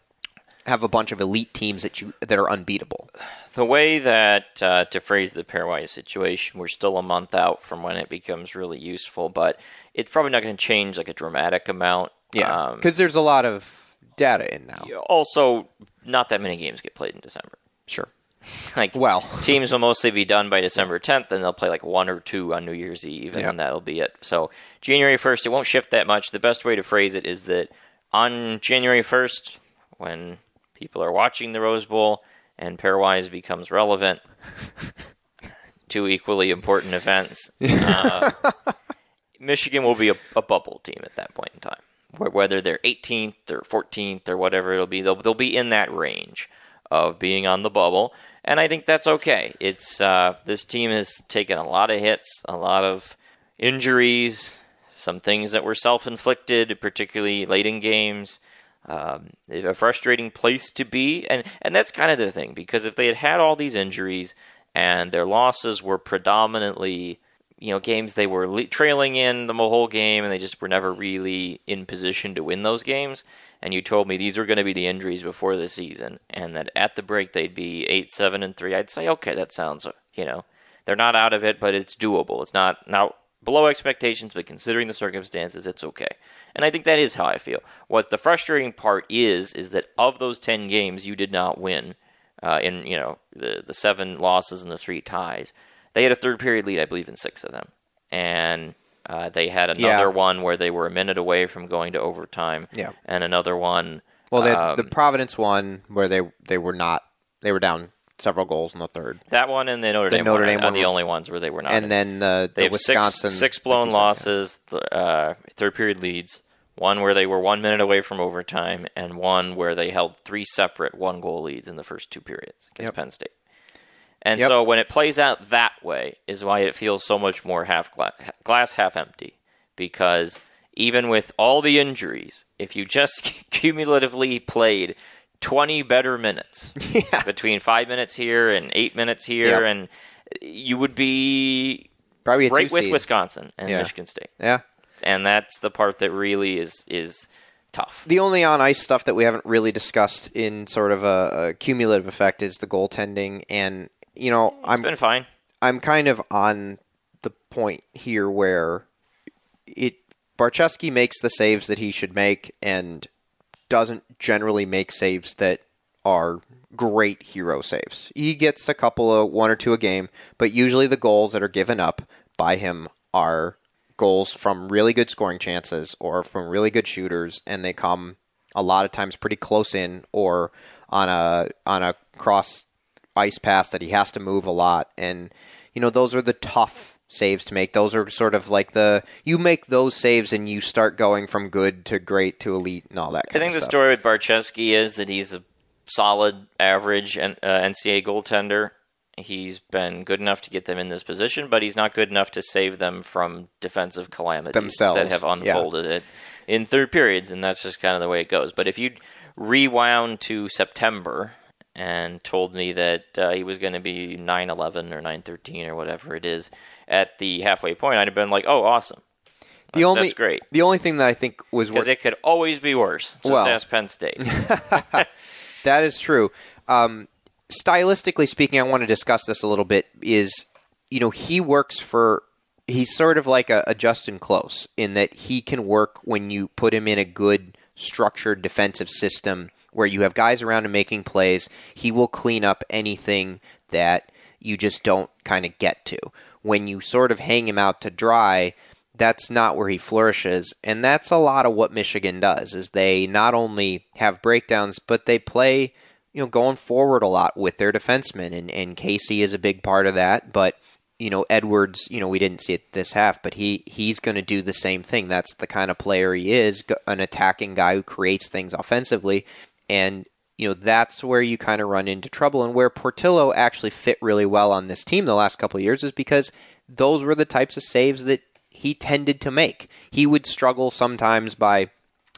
have a bunch of elite teams that you that are unbeatable. The way that uh, to phrase the pairwise situation, we're still a month out from when it becomes really useful, but it's probably not going to change like a dramatic amount. Yeah, Um, because there's a lot of data in now. also, not that many games get played in December. Sure. Like, Well. teams will mostly be done by December 10th, and they'll play like one or two on New Year's Eve, and Yeah. then that'll be it. So, January 1st, it won't shift that much. The best way to phrase it is that on January 1st, when people are watching the Rose Bowl and pairwise becomes relevant, two equally important events, uh, Michigan will be a, a bubble team at that point in time. Wh- whether they're 18th or 14th or whatever it'll be, they'll they'll be in that range of being on the bubble, and I think that's okay. It's uh, this team has taken a lot of hits, a lot of injuries, some things that were self-inflicted, particularly late in games. Um, a frustrating place to be, and and that's kind of the thing because if they had had all these injuries and their losses were predominantly you know games they were le- trailing in the whole game and they just were never really in position to win those games. And you told me these were going to be the injuries before the season and that at the break they'd be 8 7 and 3 I'd say okay that sounds you know they're not out of it but it's doable. It's not not below expectations but considering the circumstances it's okay. And I think that is how I feel. What the frustrating part is is that of those 10 games you did not win uh, in you know the the seven losses and the three ties. They had a third period lead, I believe, in six of them, and uh, they had another Yeah. one where they were a minute away from going to overtime. Yeah. and another one. Well, they had um, the Providence one where they they were not they were down several goals in the third, that one and the Notre The Dame Notre one Dame are one the only ones where they were not. and in. then the, they the have Wisconsin six, six blown losses, th- uh, third period leads. One where they were one minute away from overtime, and one where they held three separate one goal leads in the first two periods against Yep. Penn State. And Yep. so when it plays out that way is why it feels so much more half glass, glass half empty because even with all the injuries, if you just cumulatively played 20 better minutes between 5 minutes here and 8 minutes here Yep. and you would be Probably right with seed. Wisconsin and Yeah. Michigan State. Yeah. And that's the part that really is is tough. The only on ice stuff that we haven't really discussed in sort of a, a cumulative effect is the goaltending, and you know It's I'm been fine. I'm kind of on the point here where it Barczewski makes the saves that he should make and doesn't generally make saves that are great hero saves. He gets a couple of one or two a game, but usually the goals that are given up by him are goals from really good scoring chances or from really good shooters and they come a lot of times pretty close in or on a on a cross ice pass that he has to move a lot and you know those are the tough saves to make those are sort of like the you make those saves and you start going from good to great to elite and all that I kind think of the stuff. story with Barczewski is that he's a solid, average uh, NCAA goaltender. He's been good enough to get them in this position, but he's not good enough to save them from defensive calamities Themselves, that have yeah. unfolded it in third periods, and that's just kind of the way it goes. But if you rewound to September and told me that uh, he was going to be 9-11 or 9-13 or whatever it is at the halfway point, I'd have been like, oh, awesome. the only that's great. the only thing that I think was Because wor- it could always be worse. Just Well- ask Penn State. That is true. Um, stylistically speaking, I want to discuss this a little bit. Is you know he works for he's sort of like a, a Justin Close in that he can work when you put him in a good structured defensive system where you have guys around him making plays. He will clean up anything that you just don't kind of get to. When you sort of hang him out to dry, that's not where he flourishes and that's a lot of what Michigan does is they not only have breakdowns but they play you know going forward a lot with their defensemen and, and Casey is a big part of that but you know Edwards you know we didn't see it this half but he he's going to do the same thing that's the kind of player he is an attacking guy who creates things offensively and you know that's where you kind of run into trouble and where Portillo actually fit really well on this team the last couple of years is because those were the types of saves that he tended to make. He would struggle sometimes by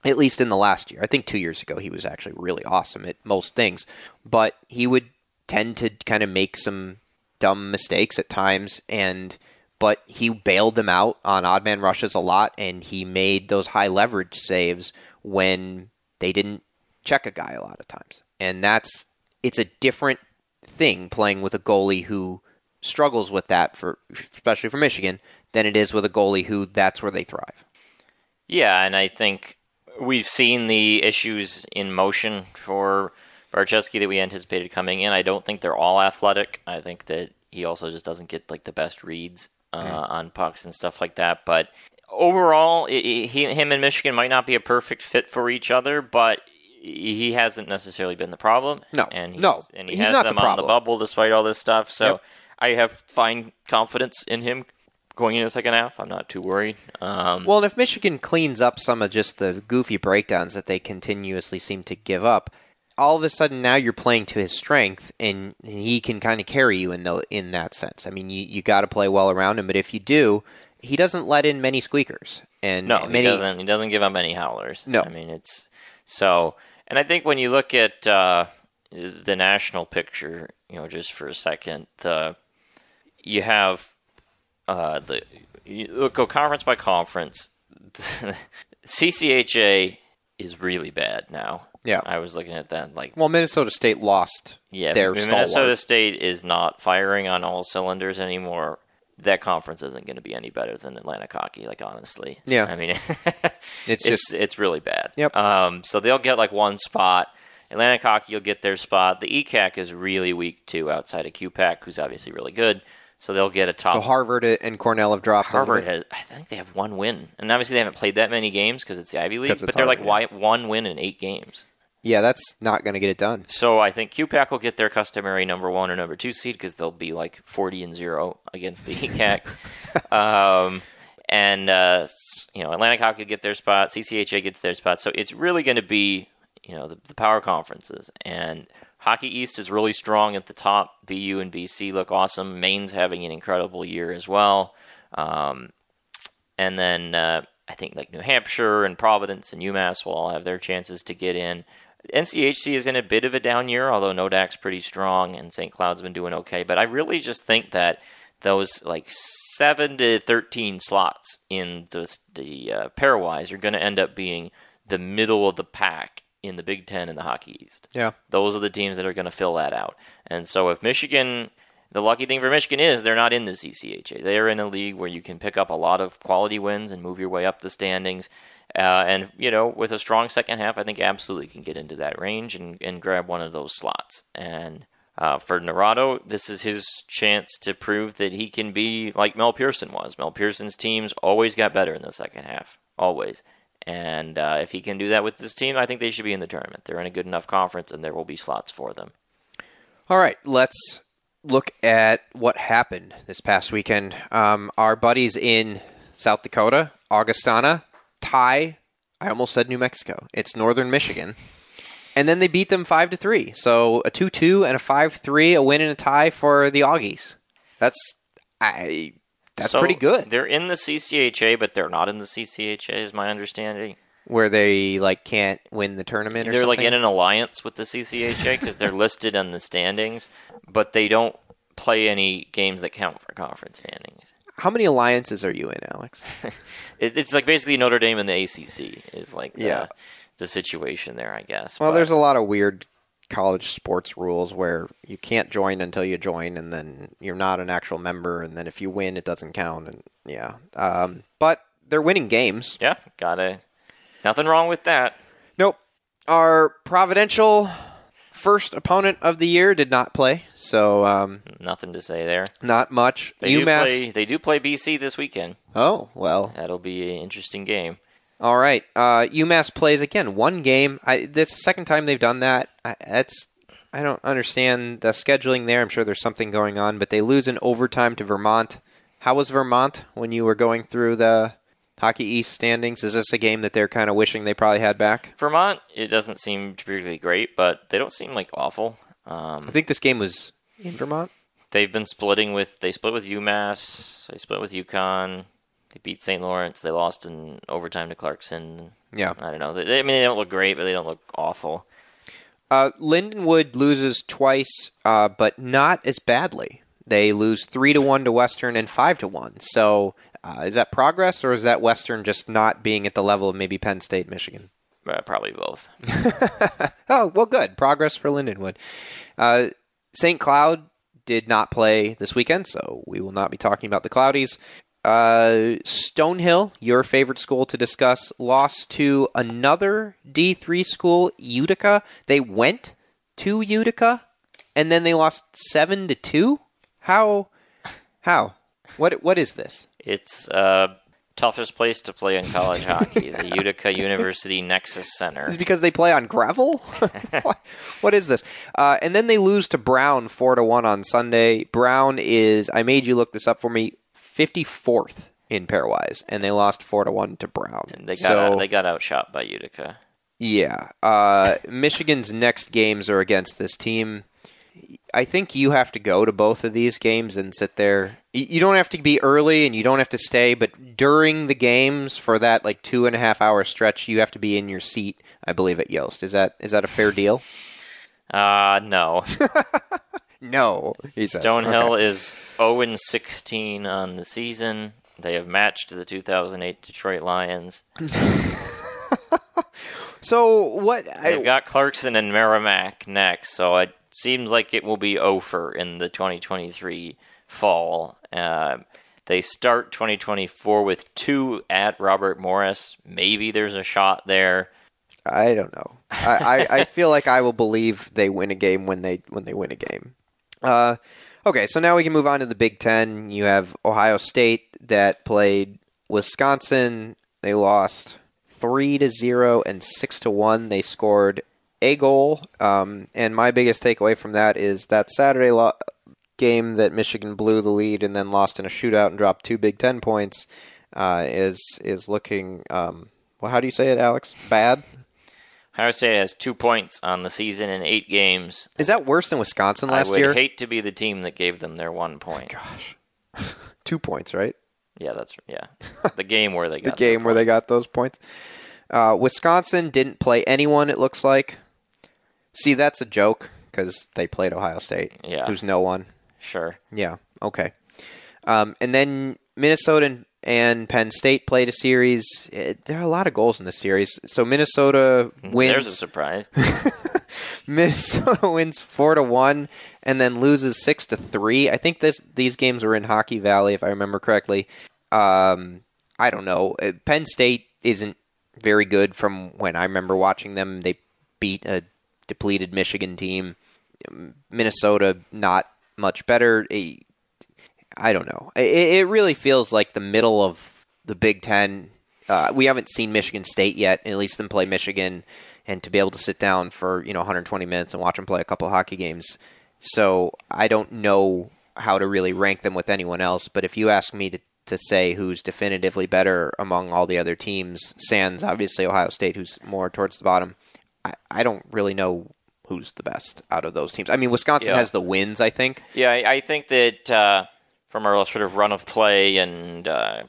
at least in the last year. I think 2 years ago he was actually really awesome at most things, but he would tend to kind of make some dumb mistakes at times and but he bailed them out on odd man rushes a lot and he made those high leverage saves when they didn't check a guy a lot of times. And that's it's a different thing playing with a goalie who struggles with that for especially for Michigan than it is with a goalie who that's where they thrive. Yeah, and I think we've seen the issues in motion for Barczewski that we anticipated coming in. I don't think they're all athletic. I think that he also just doesn't get like the best reads uh, on pucks and stuff like that. But overall, i i he, him and Michigan might not be a perfect fit for each other, but he hasn't necessarily been the problem. No. and he's, No. and he He's has not the them on the bubble despite all this stuff. So Yep. I have fine confidence in him going into the second half. I'm not too worried. Um, Well, and if Michigan cleans up some of just the goofy breakdowns that they continuously seem to give up, all of a sudden now you're playing to his strength, and he can kind of carry you in the in that sense. I mean, you you got to play well around him, but if you do, he doesn't let in many squeakers, and no, many he doesn't. He doesn't give up any howlers. No. I mean it's so. And I think when you look at uh, the national picture, you know, just for a second, the you have uh, the you look go conference by conference. CCHA is really bad now. Yeah. I was looking at that like Well, Minnesota State lost yeah, Minnesota stalwart. State is not firing on all cylinders anymore. That conference isn't going to be any better than Atlantic hockey. Like honestly, Yeah. I mean, It's it's just- it's really bad. Yep. Um, so they'll get like one spot. Atlantic hockey will get their spot. The ECAC is really weak too, outside of QPAC, who's obviously really good. So they'll get a top. So Harvard and Cornell have dropped. Harvard has, I think they have one win, and obviously they haven't played that many games because it's the Ivy League. But they're like Harvard, why, one win in eight games. Yeah, that's not going to get it done. So I think QPAC will get their customary number one or number two seed because they'll be like forty and zero against the ECAC. um, and uh, you know Atlantic Hockey get their spot. CCHA gets their spot. So it's really going to be you know the, the power conferences and. Hockey East is really strong at the top. BU and BC look awesome. Maine's having an incredible year as well. Um, and then uh, I think like New Hampshire and Providence and UMass will all have their chances to get in. NCHC is in a bit of a down year, although Nodac's pretty strong and St. Cloud's been doing okay. But I really just think that those like seven to thirteen slots in the the uh, pairwise are going to end up being the middle of the pack in the Big Ten and the Hockey East. Yeah. Those are the teams that are going to fill that out. And so if Michigan, the lucky thing for Michigan is they're not in the CCHA. They're in a league where you can pick up a lot of quality wins and move your way up the standings. Uh, and you know, with a strong second half, I think absolutely can get into that range and, and grab one of those slots. And uh, for Naurato, this is his chance to prove that he can be like Mel Pearson was. Mel Pearson's teams always got better in the second half, always. And uh, if he can do that with this team, I think they should be in the tournament. They're in a good enough conference, and there will be slots for them. All right, let's look at what happened this past weekend. Um, our buddies in South Dakota, Augustana, tie. I almost said New Mexico. It's Northern Michigan, and then they beat them five to three. So a two-two and a five-three, a win and a tie for the Augies. That's I. That's So pretty good. They're in the CCHA, but they're not in the CCHA, is my understanding. Where they like can't win the tournament or They're something. like in an alliance with the CCHA because they're listed on the standings, but they don't play any games that count for conference standings. How many alliances are you in, Alex? It, it's like basically Notre Dame and the ACC is like the, Yeah. the situation there, I guess. Well, But- there's a lot of weird college sports rules where you can't join until you join, and then you're not an actual member, and then if you win, it doesn't count. And yeah, um, but they're winning games. yeah, gotta nothing wrong with that. Nope. Our providential first opponent of the year did not play, so um, Nothing to say there. not much. They do UMass. play. They do play BC this weekend. Oh well, That'll be an interesting game. All right. Uh, UMass plays again one game. I, this the second time they've done that. I, that's I don't understand the scheduling there. I'm sure there's something going on, but they lose in overtime to Vermont. How was Vermont when you were going through the Hockey East standings? Is this a game that they're kind of wishing they probably had back? Vermont, it doesn't seem particularly great, but they don't seem like awful. Um, I think this game was in Vermont. they've been splitting with they split with UMass, they split with UConn, they beat St. Lawrence, they lost in overtime to Clarkson. Yeah. I don't know. They, I mean, they don't look great, but they don't look awful. Uh, Lindenwood loses twice, uh, but not as badly. They lose three to one to Western and five to one. So uh, is that progress, or is that Western just not being at the level of maybe Penn State, Michigan? Uh, probably both. Oh, well, good. Progress for Lindenwood. Uh, St. Cloud did not play this weekend, so we will not be talking about the Cloudies. Uh, Stonehill, your favorite school to discuss, lost to another D3 school, Utica. They went to Utica, and then they lost 7 to 2? How? How? What? What is this? It's uh, toughest place to play in college hockey, the Utica University Nexus Center. Is it because they play on gravel? what, what is this? Uh, and then they lose to Brown four to one on Sunday. Brown is I made you look this up for me. 54th in pairwise, and they lost four to one to Brown. And they got so, out, they got outshot by Utica. yeah, uh, Michigan's next games are against this team. I think you have to go to both of these games and sit there. You don't have to be early and you don't have to stay, but during the games for that like two and a half hour stretch, you have to be in your seat. I believe at Yost. Is that is that a fair deal? Uh no. No. Stonehill Okay. is 0 and 16 on the season. They have matched the 2008 Detroit Lions. So what? They've I, got Clarkson and Merrimack next, so it seems like it will be over in the 2023 fall. Uh, they start 2024 with two at Robert Morris. Maybe there's a shot there. I don't know. I, I, I feel like I will believe they win a game when they when they win a game. Uh, okay, so now we can move on to the Big Ten. You have Ohio State that played Wisconsin. They lost three to zero and six to one. They scored a goal. Um, and my biggest takeaway from that is that Saturday lo- game that Michigan blew the lead and then lost in a shootout and dropped two Big Ten points uh, is is looking. Um, well, how do you say it, Alex? Bad. Ohio State has two points on the season in eight games. Is that worse than Wisconsin last year? I would year? hate to be the team that gave them their one point. Gosh, Two points, right? Yeah, that's yeah. The game where they The got their game where they got those points. Uh, Wisconsin didn't play anyone. It looks like. See, that's a joke because they played Ohio State. Yeah. Who's no one? sure. Yeah. Okay. Um, and then Minnesota and, and Penn State played a series. Eh, there are a lot of goals in the series. So Minnesota wins. There's a surprise. Minnesota wins four to one, and then loses six to three. I think this these games were in Hockey Valley, if I remember correctly. Um, I don't know. Uh, Penn State isn't very good from when I remember watching them. They beat a depleted Michigan team. Minnesota not much better. I don't know. It, it really feels like the middle of the Big Ten. Uh, we haven't seen Michigan State yet, at least them play Michigan, and to be able to sit down for you know 120 minutes and watch them play a couple hockey games. So I don't know how to really rank them with anyone else. But if you ask me to to say who's definitively better among all the other teams, sans obviously Ohio State, who's more towards the bottom, I, I don't really know who's the best out of those teams. I mean, Wisconsin Yeah. has the wins, I think. Yeah, I, I think that uh, from our sort of run of play and uh,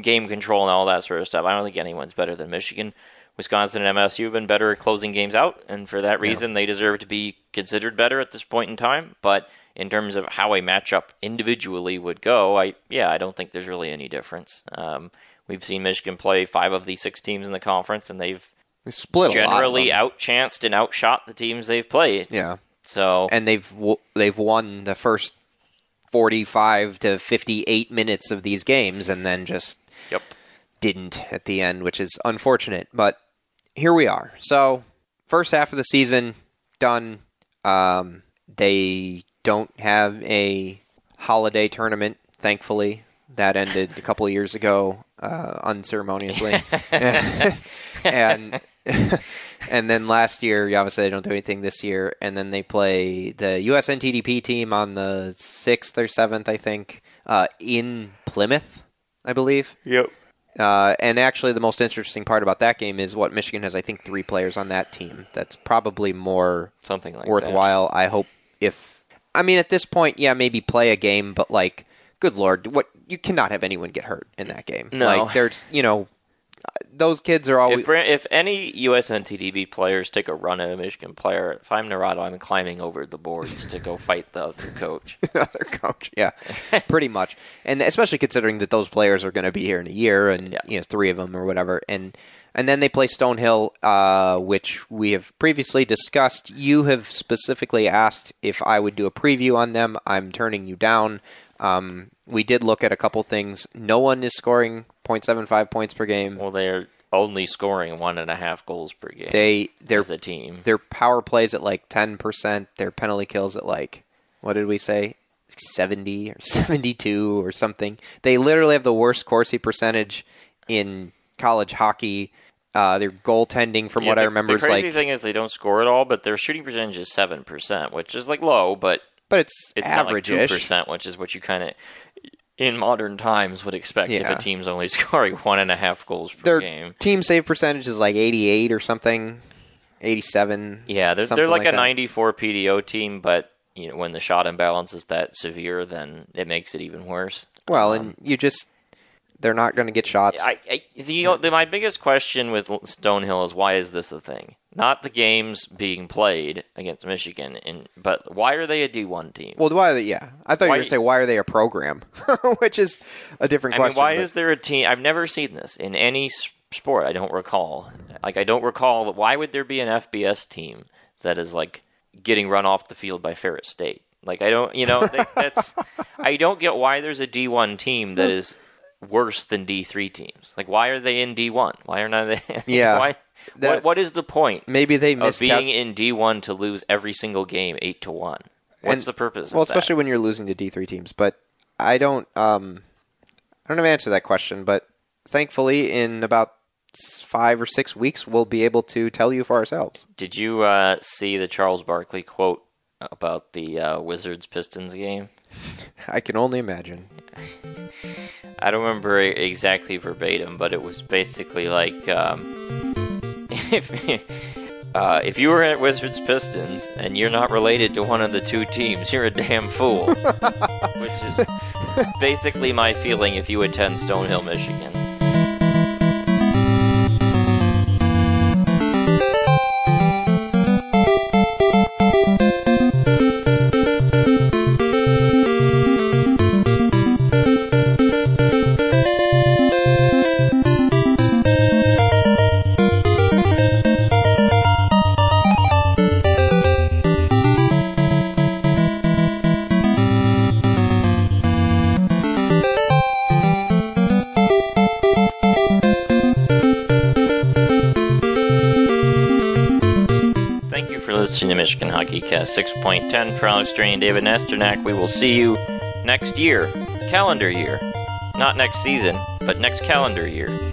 game control and all that sort of stuff, I don't think anyone's better than Michigan. Wisconsin and MSU have been better at closing games out, and for that reason, they deserve to be considered better at this point in time. But in terms of how a matchup individually would go, I yeah, I don't think there's really any difference. Um, we've seen Michigan play five of the six teams in the conference, and they've We split a generally outchanced and outshot the teams they've played. Yeah, So and they've w- they've won the first 45 to 58 minutes of these games, and then just yep. didn't at the end, which is unfortunate. But here we are. So first half of the season done. Um, they don't have a holiday tournament, thankfully. That ended a couple of years ago, uh, unceremoniously, and and then last year, obviously they don't do anything this year, and then they play the USNTDP team on the sixth or seventh, I think, uh, in Plymouth, I believe. Yep. Uh, and actually, the most interesting part about that game is what Michigan has. I think three players on that team. That's probably more Something like that. worthwhile. I hope if I mean at this point, yeah, maybe play a game, but like, good lord, what you cannot have anyone get hurt in that game. No. like there's you know, those kids are always If, if any USNTDP players take a run at a Michigan player, if I'm Naurato, I'm climbing over the boards to go fight the other coach. other coach. Yeah, pretty much. And especially considering that those players are going to be here in a year, and Yeah. you know, three of them or whatever. And and then they play Stonehill, uh, which we have previously discussed. You have specifically asked if I would do a preview on them. I'm turning you down. Um, we did look at a couple things. No one is scoring 0.75 points per game. Well, they're only scoring one and a half goals per game They their as a team. their power plays at like 10%, their penalty kills at like what did we say? 70 or 72 or something. They literally have the worst Corsi percentage in college hockey. Uh, their goaltending, from Yeah, what I remember, the is crazy like, thing is they don't score at all, but their shooting percentage is seven percent, which is like low, but but it's, it's like two percent, which is what you kind of. In modern times would expect if a team's only scoring one and a half goals per Their game. team save percentage is like 88 or something, 87. Yeah, they're, they're like, like a that. 94 PDO team, but you know when the shot imbalance is that severe, then it makes it even worse. Well, and um, you just they're not going to get shots. I, I the, the my biggest question with Stonehill is why is this a thing? Not the games being played against Michigan, and but why are they a D one team? well, why? Are they, Yeah, I thought you were going to say why are they a program, which is a different I mean, question. why but- is there a team? I've never seen this in any sport. I don't recall. Like, I don't recall. Why would there be an FBS team that is like getting run off the field by Ferris State? Like, I don't. You know, that- that's. I don't get why there's a D one team that is worse than D three teams. Like, why are they in D one? Why are not they? Yeah, why? What, what is the point maybe they of missed being in D one to lose every single game eight to one? What's And- the purpose? well, of that? especially when you're losing to D three teams. But I don't. Um, I don't know how to answer that question. But thankfully, in about five or six weeks, we'll be able to tell you for ourselves. Did you uh, see the Charles Barkley quote about the uh, Wizards Pistons game? I can only imagine. I don't remember exactly verbatim, but it was basically like um, if uh, if you were at Wizards Pistons and you're not related to one of the two teams, you're a damn fool. Which is basically my feeling if you attend Stonehill, Michigan. To Michigan Cast 6.10 for Alex Drain David Nasternak. We will see you next year, calendar year. Not next season, but next calendar year.